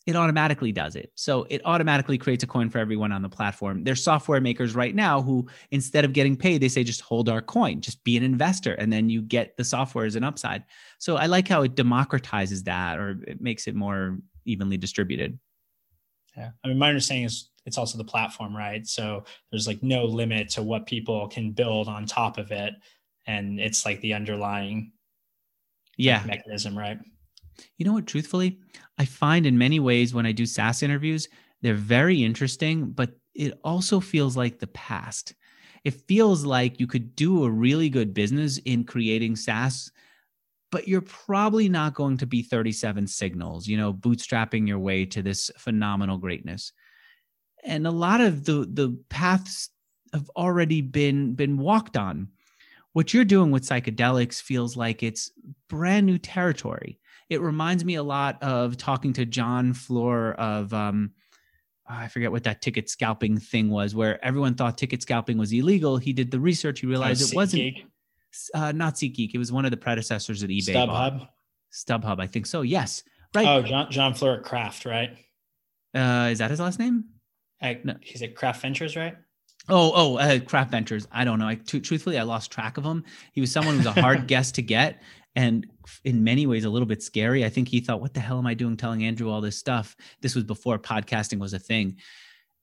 it automatically does it. So it automatically creates a coin for everyone on the platform. There's software makers right now who, instead of getting paid, they say just hold our coin, just be an investor, and then you get the software as an upside. So I like how it democratizes that or it makes it more evenly distributed. Yeah. I mean, my understanding is it's also the platform, right? So there's like no limit to what people can build on top of it. And it's like the underlying yeah mechanism, right? You know what, truthfully, I find in many ways when I do SaaS interviews, they're very interesting, but it also feels like the past. It feels like you could do a really good business in creating SaaS but you're probably not going to be 37 signals, you know, bootstrapping your way to this phenomenal greatness. And a lot of the the paths have already been been walked on. What you're doing with psychedelics feels like it's brand new territory. It reminds me a lot of talking to John Fluhr of um, I forget what that ticket scalping thing was, where everyone thought ticket scalping was illegal. He did the research. He realized it wasn't uh, not SeatGeek. It was one of the predecessors at eBay. StubHub. StubHub, I think so. Yes, right. Oh, John John Fluhr Craft, right? Uh, is that his last name? I, no. He's at Craft Ventures, right? Oh, oh, uh, Craft Ventures. I don't know. I t- truthfully, I lost track of him. He was someone who was a hard guest to get, and in many ways a little bit scary. I think he thought, "What the hell am I doing, telling Andrew all this stuff?" This was before podcasting was a thing.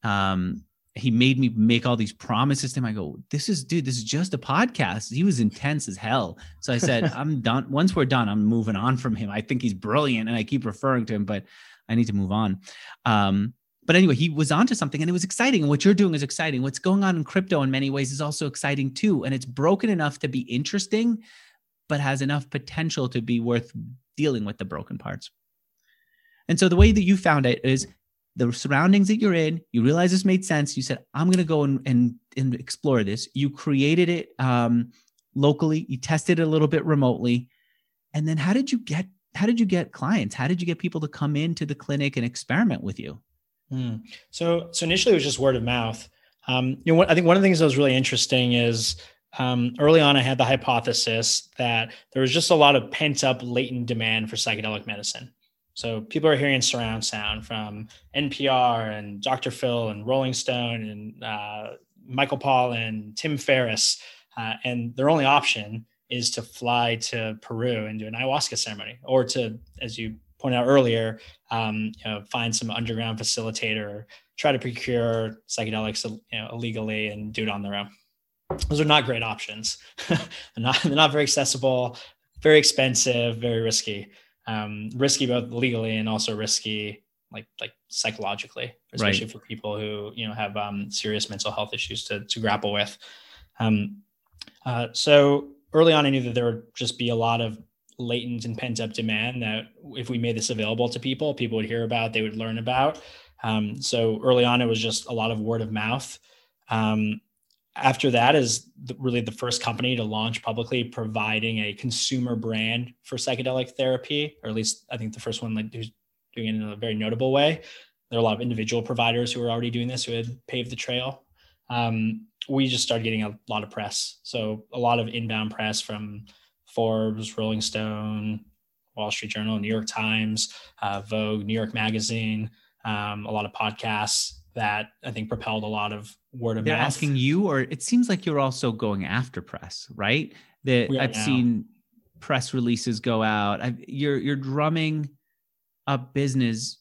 Um, he made me make all these promises to him. I go, this is, dude, this is just a podcast. He was intense as hell. So I said, I'm done. Once we're done, I'm moving on from him. I think he's brilliant and I keep referring to him, but I need to move on. Um, but anyway, he was onto something and it was exciting. And what you're doing is exciting. What's going on in crypto in many ways is also exciting too. And it's broken enough to be interesting, but has enough potential to be worth dealing with the broken parts. And so the way that you found it is the surroundings that you're in, you realize this made sense. You said, I'm going to go and, and, and, explore this. You created it um, locally, you tested it a little bit remotely. And then how did you get, how did you get clients? How did you get people to come into the clinic and experiment with you? Hmm. So, so initially it was just word of mouth. Um, you know, I think one of the things that was really interesting is um, early on, I had the hypothesis that there was just a lot of pent up latent demand for psychedelic medicine. So people are hearing surround sound from NPR and Dr. Phil and Rolling Stone and uh, Michael Pollan and Tim Ferriss, uh, and their only option is to fly to Peru and do an ayahuasca ceremony, or to, as you pointed out earlier, um, you know, find some underground facilitator, try to procure psychedelics you know, illegally and do it on their own. Those are not great options. they're, not, they're not very accessible, very expensive, very risky um, risky both legally and also risky like like psychologically, especially right. for people who you know have um, serious mental health issues to to grapple with. Um, Uh, so early on, I knew that there would just be a lot of latent and pent up demand that if we made this available to people, people would hear about, they would learn about. Um, so early on, it was just a lot of word of mouth. Um, after that is the, really the first company to launch publicly providing a consumer brand for psychedelic therapy, or at least I think the first one like who's doing it in a very notable way. There are a lot of individual providers who are already doing this who had paved the trail. Um, we just started getting a lot of press. So a lot of inbound press from Forbes, Rolling Stone, Wall Street Journal, New York Times, uh, Vogue, New York Magazine, um, a lot of podcasts that I think propelled a lot of word of They're mouth. asking you, or it seems like you're also going after press, right? That I've now. seen press releases go out. I've, you're you're drumming up business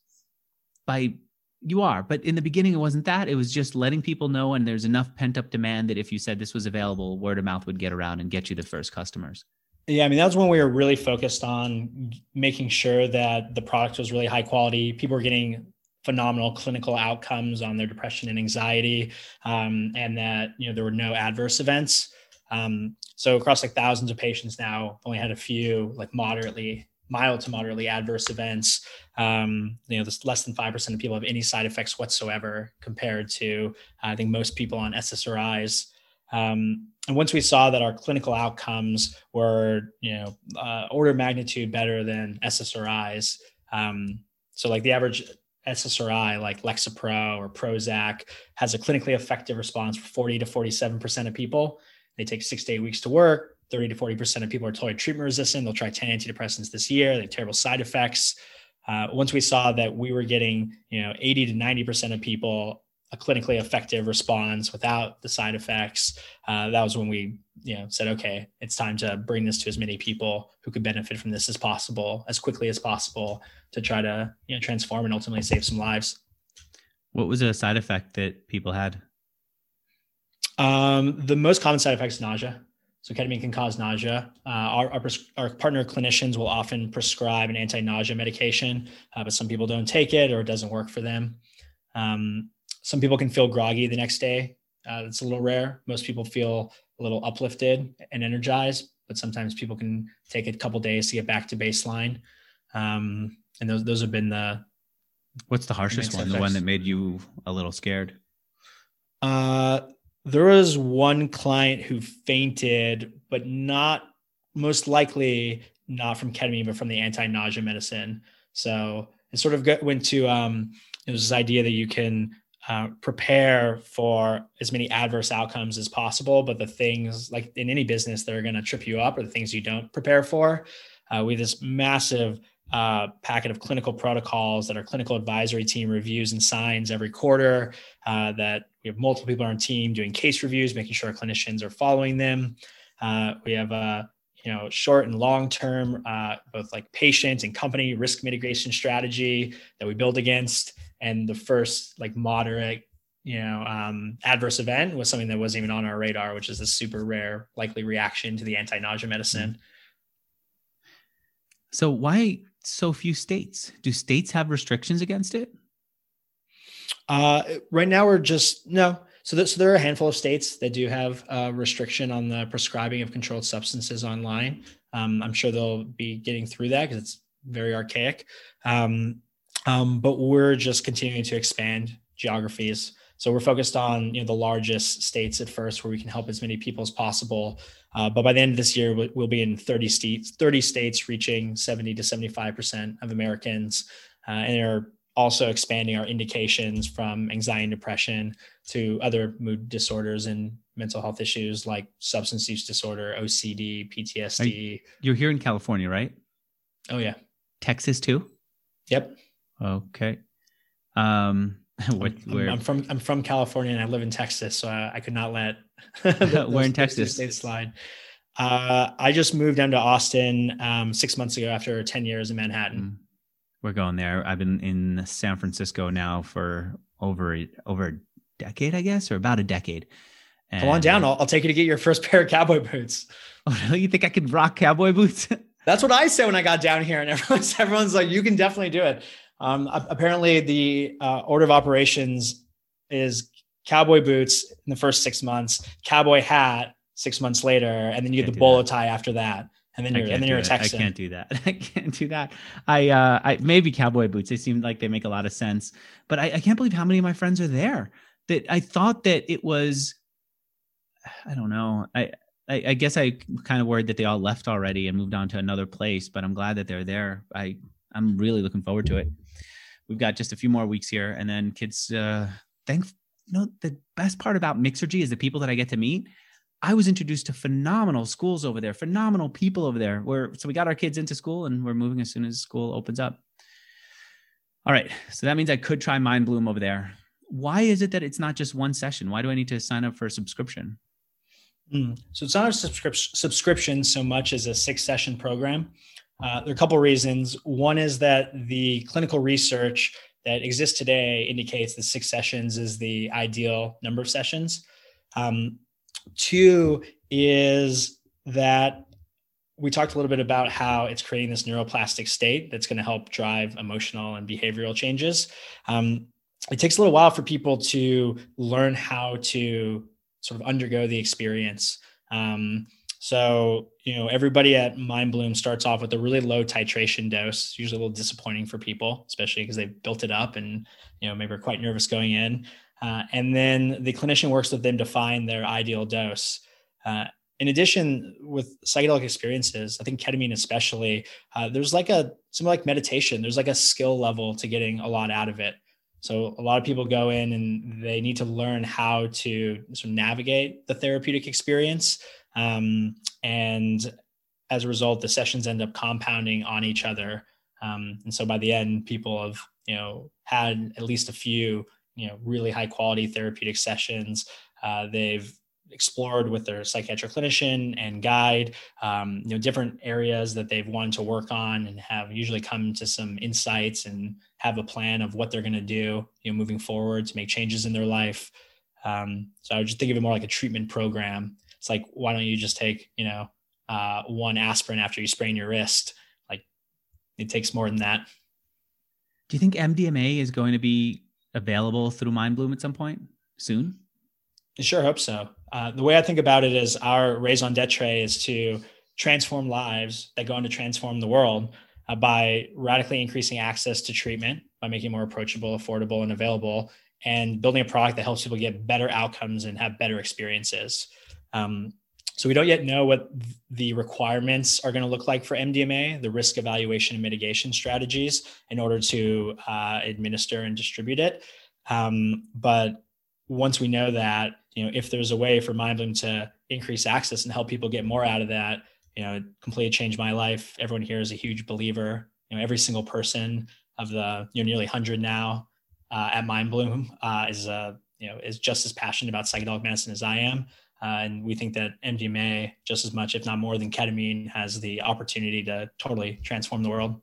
by you are, but in the beginning it wasn't that. It was just letting people know, and there's enough pent up demand that if you said this was available, word of mouth would get around and get you the first customers. Yeah, I mean that was when we were really focused on making sure that the product was really high quality. People were getting phenomenal clinical outcomes on their depression and anxiety, um, and that you know there were no adverse events. Um, so across like thousands of patients now, only had a few like moderately mild to moderately adverse events. Um, you know, this less than five percent of people have any side effects whatsoever, compared to I think most people on SSRIs. Um, and once we saw that our clinical outcomes were, you know, uh, order magnitude better than SSRIs, um, so like the average SSRI like Lexapro or Prozac has a clinically effective response for 40 to 47% of people. They take six to eight weeks to work. 30 to 40% of people are totally treatment resistant. They'll try 10 antidepressants this year. They have terrible side effects. Uh, once we saw that we were getting, you know, 80 to 90% of people a clinically effective response without the side effects, uh, that was when we, you know, said, okay, it's time to bring this to as many people who could benefit from this as possible, as quickly as possible, to try to, you know, transform and ultimately save some lives. What was a side effect that people had? Um, the most common side effect is nausea. So ketamine can cause nausea. Uh, our, our, our, partner clinicians will often prescribe an anti-nausea medication, uh, but some people don't take it or it doesn't work for them. Um, some people can feel groggy the next day. Uh, it's a little rare. Most people feel a little uplifted and energized, but sometimes people can take a couple days to get back to baseline. Um, and those those have been the. What's the harshest one? The one that made you a little scared? Uh, there was one client who fainted, but not most likely not from ketamine, but from the anti-nausea medicine. So it sort of went to um, it was this idea that you can uh, prepare for as many adverse outcomes as possible. But the things like in any business that are going to trip you up are the things you don't prepare for. Uh, we have this massive uh, packet of clinical protocols that our clinical advisory team reviews and signs every quarter. Uh, that we have multiple people on our team doing case reviews, making sure our clinicians are following them. Uh, we have a you know short and long term both like patient and company risk mitigation strategy that we build against and the first like moderate you know um, adverse event was something that wasn't even on our radar which is a super rare likely reaction to the anti-nausea medicine. So why so few states. Do states have restrictions against it? Uh, right now we're just no. So, so there are a handful of states that do have a restriction on the prescribing of controlled substances online. Um, i'm sure they'll be getting through that because it's very archaic. Um, um, but we're just continuing to expand geographies. So we're focused on you know the largest states at first, where we can help as many people as possible. Uh, but by the end of this year, we'll be in 30 states, 30 states, reaching 70 to 75 percent of Americans, uh, and are also expanding our indications from anxiety and depression to other mood disorders and mental health issues like substance use disorder, OCD, PTSD. You're here in California, right? Oh yeah. Texas too. Yep. Okay. Um, what, I'm, I'm, from I'm from California and I live in Texas, so I, I could not let where in Texas slide. Uh, I just moved down to Austin um, six months ago after ten years in Manhattan. Mm. We're going there. I've been in San Francisco now for over over a decade, I guess, or about a decade. And, Come on down. I'll, I'll, take you to get your first pair of cowboy boots. Oh? You think I could rock cowboy boots? That's what I said when I got down here, and everyone's everyone's like, "You can definitely do it." Um, apparently, the uh, order of operations is cowboy boots in the first six months, cowboy hat six months later, and then you get the bolo that. tie after that. And then you're and then you're a Texan. I can't do that. I can't do that. I uh I maybe cowboy boots. They seem like they make a lot of sense. But I, I can't believe how many of my friends are there. That I thought that it was I don't know. I I, I guess I kind of worried that they all left already and moved on to another place, but I'm glad that they're there. I I'm really looking forward to it. We've got just a few more weeks here, and then kids. Uh, thank you know the best part about Mixergy is the people that I get to meet. I was introduced to phenomenal schools over there, phenomenal people over there. Where so we got our kids into school, and we're moving as soon as school opens up. All right, so that means I could try Mindbloom over there. Why is it that it's not just one session? Why do I need to sign up for a subscription? Mm. So it's not a subscription so much as a six session program. Uh, there are a couple reasons. One is that the clinical research that exists today indicates that six sessions is the ideal number of sessions. Um, two is that we talked a little bit about how it's creating this neuroplastic state that's going to help drive emotional and behavioral changes. Um, it takes a little while for people to learn how to sort of undergo the experience. Um, so, you know, everybody at Mind Bloom starts off with a really low titration dose, usually a little disappointing for people, especially because they've built it up and, you know, maybe are quite nervous going in. Uh, and then the clinician works with them to find their ideal dose. Uh, in addition, with psychedelic experiences, I think ketamine especially, uh, there's like a something like meditation. There's like a skill level to getting a lot out of it. So a lot of people go in and they need to learn how to sort of navigate the therapeutic experience. Um, and as a result, the sessions end up compounding on each other. Um, and so by the end, people have, you know, had at least a few, you know, really high quality therapeutic sessions. Uh, they've explored with their psychiatric clinician and guide um, you know different areas that they've wanted to work on and have usually come to some insights and have a plan of what they're going to do you know moving forward to make changes in their life um, so i would just think of it more like a treatment program it's like why don't you just take you know uh, one aspirin after you sprain your wrist like it takes more than that do you think mdma is going to be available through mindbloom at some point soon I sure hope so. Uh, the way I think about it is our raison d'etre is to transform lives that go on to transform the world uh, by radically increasing access to treatment, by making it more approachable, affordable, and available, and building a product that helps people get better outcomes and have better experiences. Um, so we don't yet know what the requirements are going to look like for MDMA, the risk evaluation and mitigation strategies, in order to uh, administer and distribute it. Um, but once we know that, you know, if there's a way for Mindbloom to increase access and help people get more out of that, you know, it completely changed my life. Everyone here is a huge believer. You know, every single person of the you know nearly hundred now uh, at Mindbloom uh, is uh, you know is just as passionate about psychedelic medicine as I am. Uh, and we think that MDMA, just as much, if not more than ketamine, has the opportunity to totally transform the world.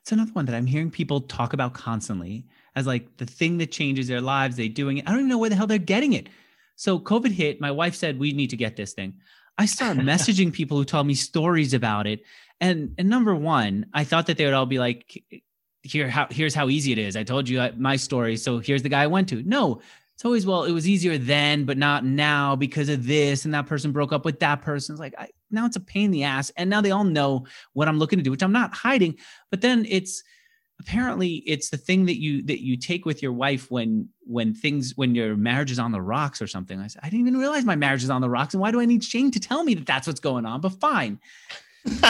It's another one that I'm hearing people talk about constantly as like the thing that changes their lives. They're doing it. I don't even know where the hell they're getting it. So COVID hit. My wife said we need to get this thing. I started messaging people who told me stories about it. And and number one, I thought that they would all be like, here how here's how easy it is. I told you my story, so here's the guy I went to. No, it's always well, it was easier then, but not now because of this, and that person broke up with that person. It's like I, now it's a pain in the ass, and now they all know what I'm looking to do, which I'm not hiding. But then it's apparently it's the thing that you that you take with your wife when when things when your marriage is on the rocks or something. I said, I didn't even realize my marriage is on the rocks, and why do I need Shane to tell me that that's what's going on? But fine.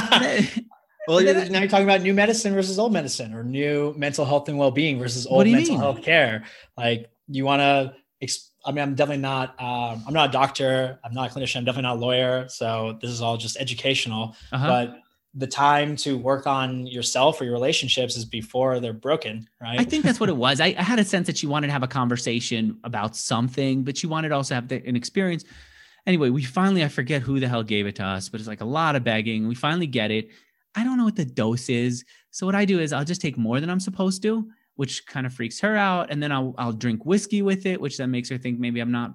well, you're, now you're talking about new medicine versus old medicine, or new mental health and well being versus old mental mean? health care. Like you want to. I mean, I'm definitely not. Um, I'm not a doctor. I'm not a clinician. I'm definitely not a lawyer. So this is all just educational. Uh-huh. But the time to work on yourself or your relationships is before they're broken, right? I think that's what it was. I, I had a sense that she wanted to have a conversation about something, but she wanted to also have the, an experience. Anyway, we finally, I forget who the hell gave it to us, but it's like a lot of begging. We finally get it. I don't know what the dose is. So what I do is I'll just take more than I'm supposed to which kind of freaks her out. And then I'll, I'll drink whiskey with it, which then makes her think maybe I'm not,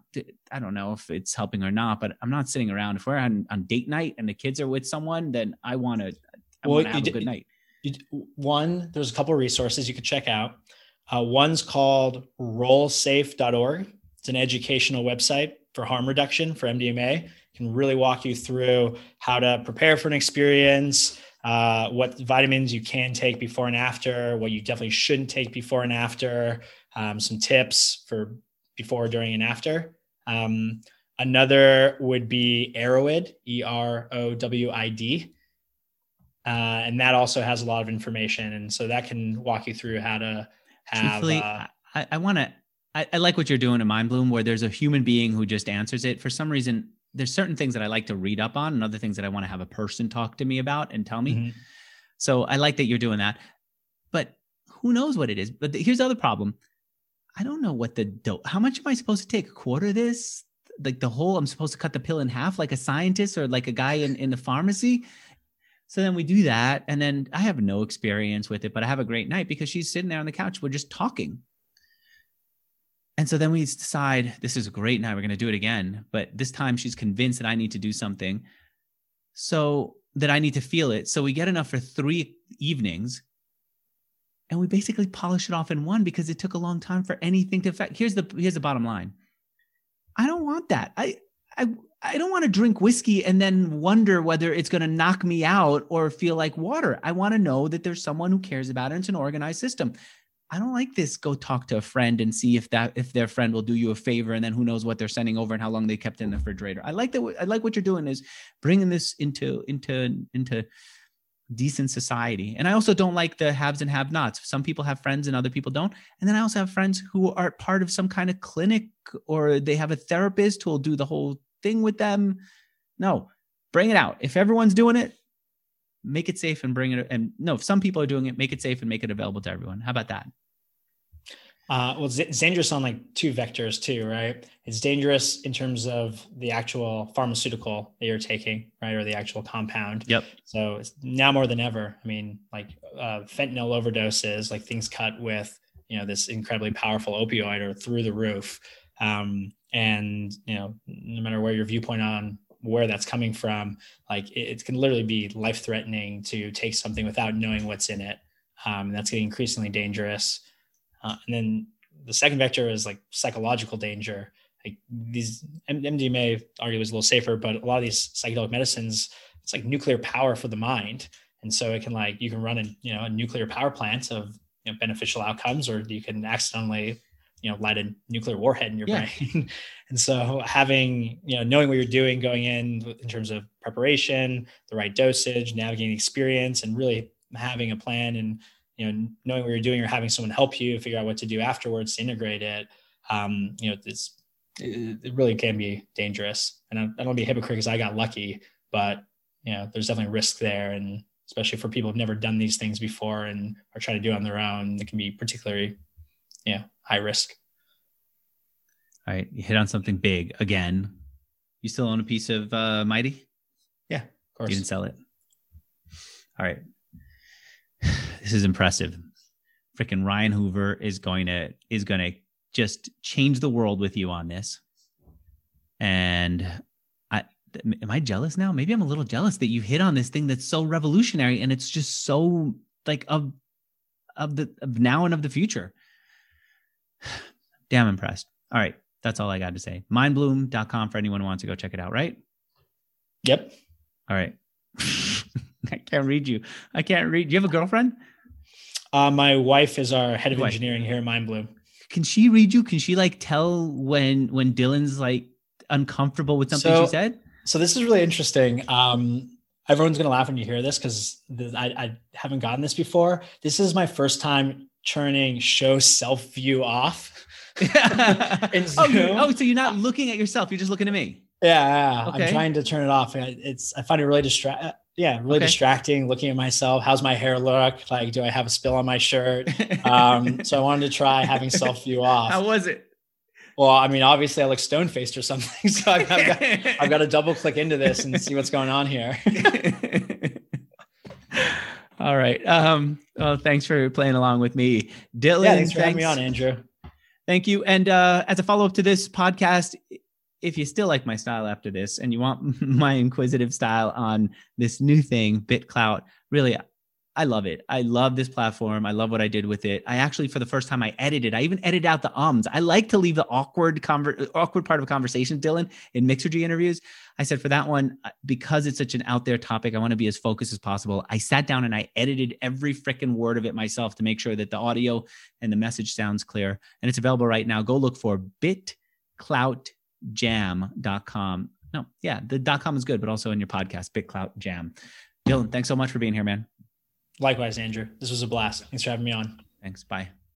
I don't know if it's helping or not, but I'm not sitting around. If we're on, on date night and the kids are with someone, then I want to, well, have a good night. You, one, there's a couple of resources you could check out. Uh, one's called rollsafe.org. It's an educational website for harm reduction for MDMA. can really walk you through how to prepare for an experience, uh, what vitamins you can take before and after, what you definitely shouldn't take before and after, um, some tips for before, during, and after. Um, another would be Erowid, E R O W I D. Uh, and that also has a lot of information. And so that can walk you through how to have. Truthfully, uh, I, I want to, I, I like what you're doing in Mind Bloom, where there's a human being who just answers it. For some reason, there's certain things that I like to read up on and other things that I want to have a person talk to me about and tell me. Mm-hmm. So I like that you're doing that. But who knows what it is? But the, here's the other problem. I don't know what the dope. How much am I supposed to take? A quarter of this? Like the whole? I'm supposed to cut the pill in half, like a scientist or like a guy in in the pharmacy. So then we do that, and then I have no experience with it, but I have a great night because she's sitting there on the couch. We're just talking, and so then we decide this is great night. We're going to do it again. But this time she's convinced that I need to do something. So that I need to feel it. So we get enough for three evenings and we basically polish it off in one because it took a long time for anything to affect. Here's the here's the bottom line. I don't want that. I I I don't want to drink whiskey and then wonder whether it's going to knock me out or feel like water. I want to know that there's someone who cares about it. It's an organized system. I don't like this. Go talk to a friend and see if that if their friend will do you a favor, and then who knows what they're sending over and how long they kept in the refrigerator. I like that. I like what you're doing is bringing this into into into decent society. And I also don't like the haves and have-nots. Some people have friends and other people don't. And then I also have friends who are part of some kind of clinic or they have a therapist who will do the whole thing with them. No, bring it out. If everyone's doing it, make it safe and bring it. And no, if some people are doing it, make it safe and make it available to everyone. How about that? Uh, well, it's dangerous on like two vectors too, right? It's dangerous in terms of the actual pharmaceutical that you're taking, right, or the actual compound. Yep. So it's now more than ever. I mean, like uh, fentanyl overdoses, like things cut with you know this incredibly powerful opioid are through the roof. Um, and you know, no matter where your viewpoint on where that's coming from, like it, it can literally be life threatening to take something without knowing what's in it. Um, and that's getting increasingly dangerous. Uh, and then the second vector is like psychological danger. Like these MDMA argue is a little safer, but a lot of these psychedelic medicines, it's like nuclear power for the mind. And so it can like, you can run a, you know, a nuclear power plant of you know, beneficial outcomes, or you can accidentally, you know, light a nuclear warhead in your yeah. brain. and so having, you know, knowing what you're doing going in in terms of preparation, the right dosage, navigating experience, and really having a plan and you know knowing what you're doing or having someone help you figure out what to do afterwards to integrate it um, you know it's it, it, really can be dangerous. And I, I don't want to be a hypocrite because i got lucky but you know there's definitely risk there. And especially for people who've never done these things before and are trying to do it on their own it can be particularly you know high risk. All right you hit on something big again. You still own a piece of uh mighty? Yeah of course you didn't sell it. All right this is impressive. Freaking Ryan Hoover is going to is going to just change the world with you on this. And I am I jealous now? Maybe I'm a little jealous that you hit on this thing that's so revolutionary and it's just so like of of the of now and of the future. Damn impressed. All right, that's all I got to say. Mindbloom.com for anyone who wants to go check it out, right? Yep. All right. I can't read you. I can't read. Do you have a girlfriend? Uh, my wife is our head of wife. engineering here at Mindbloom. Can she read you? Can she like tell when when Dylan's like uncomfortable with something so, she said? So this is really interesting. Um, everyone's gonna laugh when you hear this because I, I haven't gotten this before. This is my first time turning show self view off. oh, oh, so you're not looking at yourself; you're just looking at me. Yeah, yeah. Okay. I'm trying to turn it off. It's I find it really distract yeah, really okay. distracting looking at myself. How's my hair look? Like, do I have a spill on my shirt? Um, so I wanted to try having self view off. How was it? Well, I mean, obviously I look stone faced or something. So I've, I've, got, I've got to double click into this and see what's going on here. All right. Um, well, thanks for playing along with me. Dylan, yeah, thanks for thanks. having me on, Andrew. Thank you. And uh, as a follow up to this podcast, if you still like my style after this and you want my inquisitive style on this new thing, BitClout, really, I love it. I love this platform. I love what I did with it. I actually, for the first time, I edited. I even edited out the ums. I like to leave the awkward conver- awkward part of a conversation, Dylan, in Mixergy interviews. I said for that one, uh, because it's such an out there topic, I want to be as focused as possible. I sat down and I edited every freaking word of it myself to make sure that the audio and the message sounds clear. And it's available right now. Go look for bitcloutjam.com. No, yeah, the dot .com is good, but also in your podcast, BitClout Jam. Dylan, thanks so much for being here, man. Likewise, Andrew. This was a blast. Thanks for having me on. Thanks. Bye.